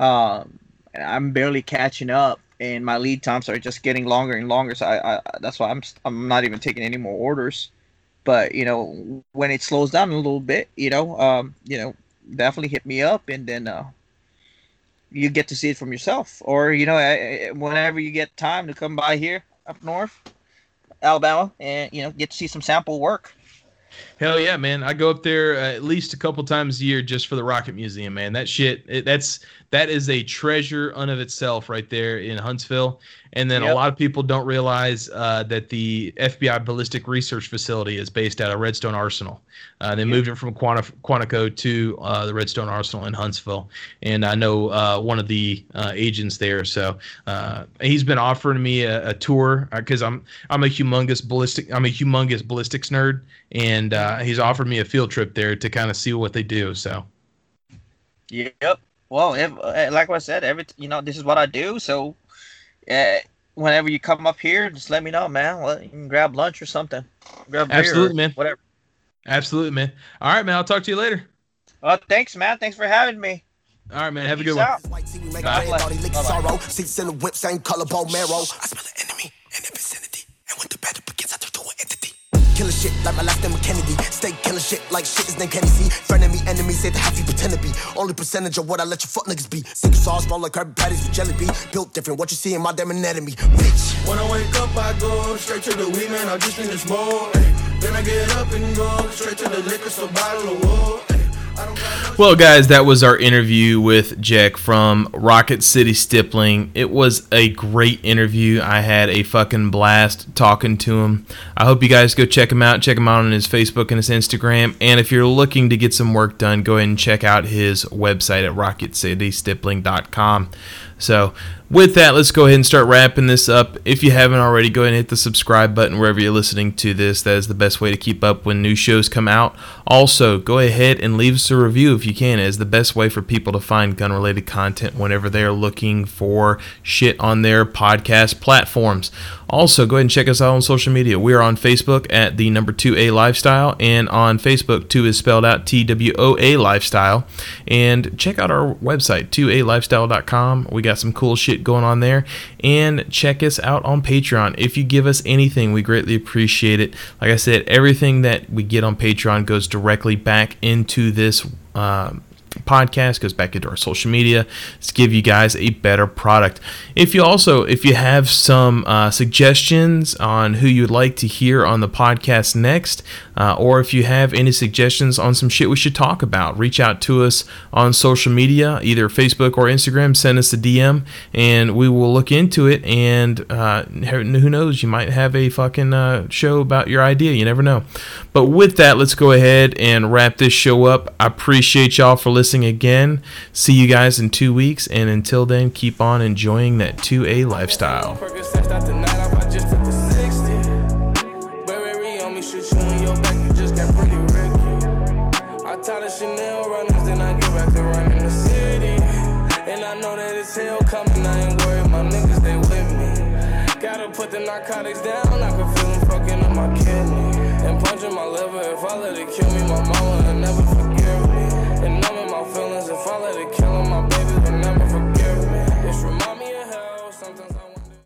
um i'm barely catching up and my lead times are just getting longer and longer so i, I that's why i'm i'm not even taking any more orders. But you know when it slows down a little bit you know um you know definitely hit me up and then uh you get to see it from yourself. Or you know eh, eh, whenever you get time to come by here up north alabama and you know get to see some sample work Hell yeah, man. I go up there uh, at least a couple times a year just for the Rocket Museum, man. That shit, it, that's that is a treasure un of itself right there in Huntsville. And then a lot of people don't realize uh, that the FBI Ballistic Research Facility is based out of Redstone Arsenal. Uh, they Yep. moved it from Quanti- Quantico to uh, the Redstone Arsenal in Huntsville. And I know uh, one of the uh, agents there, so uh, he's been offering me a, a tour because I'm I'm a humongous ballistic I'm a humongous ballistics nerd, and uh, he's offered me a field trip there to kind of see what they do. So yep well if, eh, like i said every you know this is what i do so uh, whenever you come up here just let me know man well, you can grab lunch or something grab beer or Absolutely, man. whatever absolutely, man. All right, man. I'll talk to you later. oh thanks man thanks for having me All right, man. Have a Peace good one. out. White tea, make Bye. a red body lick Bye-bye. sorrow. Seats in the whip, same color, bone marrow. I smell an enemy in the vicinity. And when the battle begins, I turn to an entity. Killing shit like my last name was Kennedy. Stay killing shit like shit is named Kennedy. Friend of me, enemy, say the half you pretend to be. Only percentage of what I let you fuck niggas be. Sick of sauce, roll like Kirby patties with jelly bean. Built different, what you see in my damn anatomy. Bitch. When I wake up, I go straight to the weed, man. I just need a smoke. ayy. Then I get up and go straight to the liquor store, bottle of wood. Well, guys, that was our interview with Jack from Rocket City Stippling. It was a great interview. I had a fucking blast talking to him. I hope you guys go check him out. Check him out on his Facebook and his Instagram. And if you're looking to get some work done, go ahead and check out his website at rocketcitystippling.com. So, with that, let's go ahead and start wrapping this up. If you haven't already, go ahead and hit the subscribe button wherever you're listening to this. That is the best way to keep up when new shows come out. Also, go ahead and leave us a review if you can. It is the best way for people to find gun related content whenever they're looking for shit on their podcast platforms. Also, go ahead and check us out on social media. We are on Facebook at the number 2A Lifestyle, and on Facebook, 2 is spelled out T W O A Lifestyle. And check out our website, 2alifestyle.com. We got got some cool shit going on there. And check us out on Patreon. If you give us anything, we greatly appreciate it. Like I said, everything that we get on Patreon goes directly back into this. Um, podcast goes back into our social media to give you guys a better product. If you also if you have some uh, suggestions on who you'd like to hear on the podcast next uh, or if you have any suggestions on some shit we should talk about reach out to us on social media either facebook or instagram send us a dm and we will look into it and uh, who knows you might have a fucking uh, show about your idea you never know. But with that let's go ahead and wrap this show up. I appreciate y'all for listening again. See you guys in two weeks, and until then, keep on enjoying that 2A lifestyle. Put the narcotics down, I can feel them fucking up my kidney. And punching my liver, if I let it kill me, my mama will never forgive And my feelings, if I let it kill him, my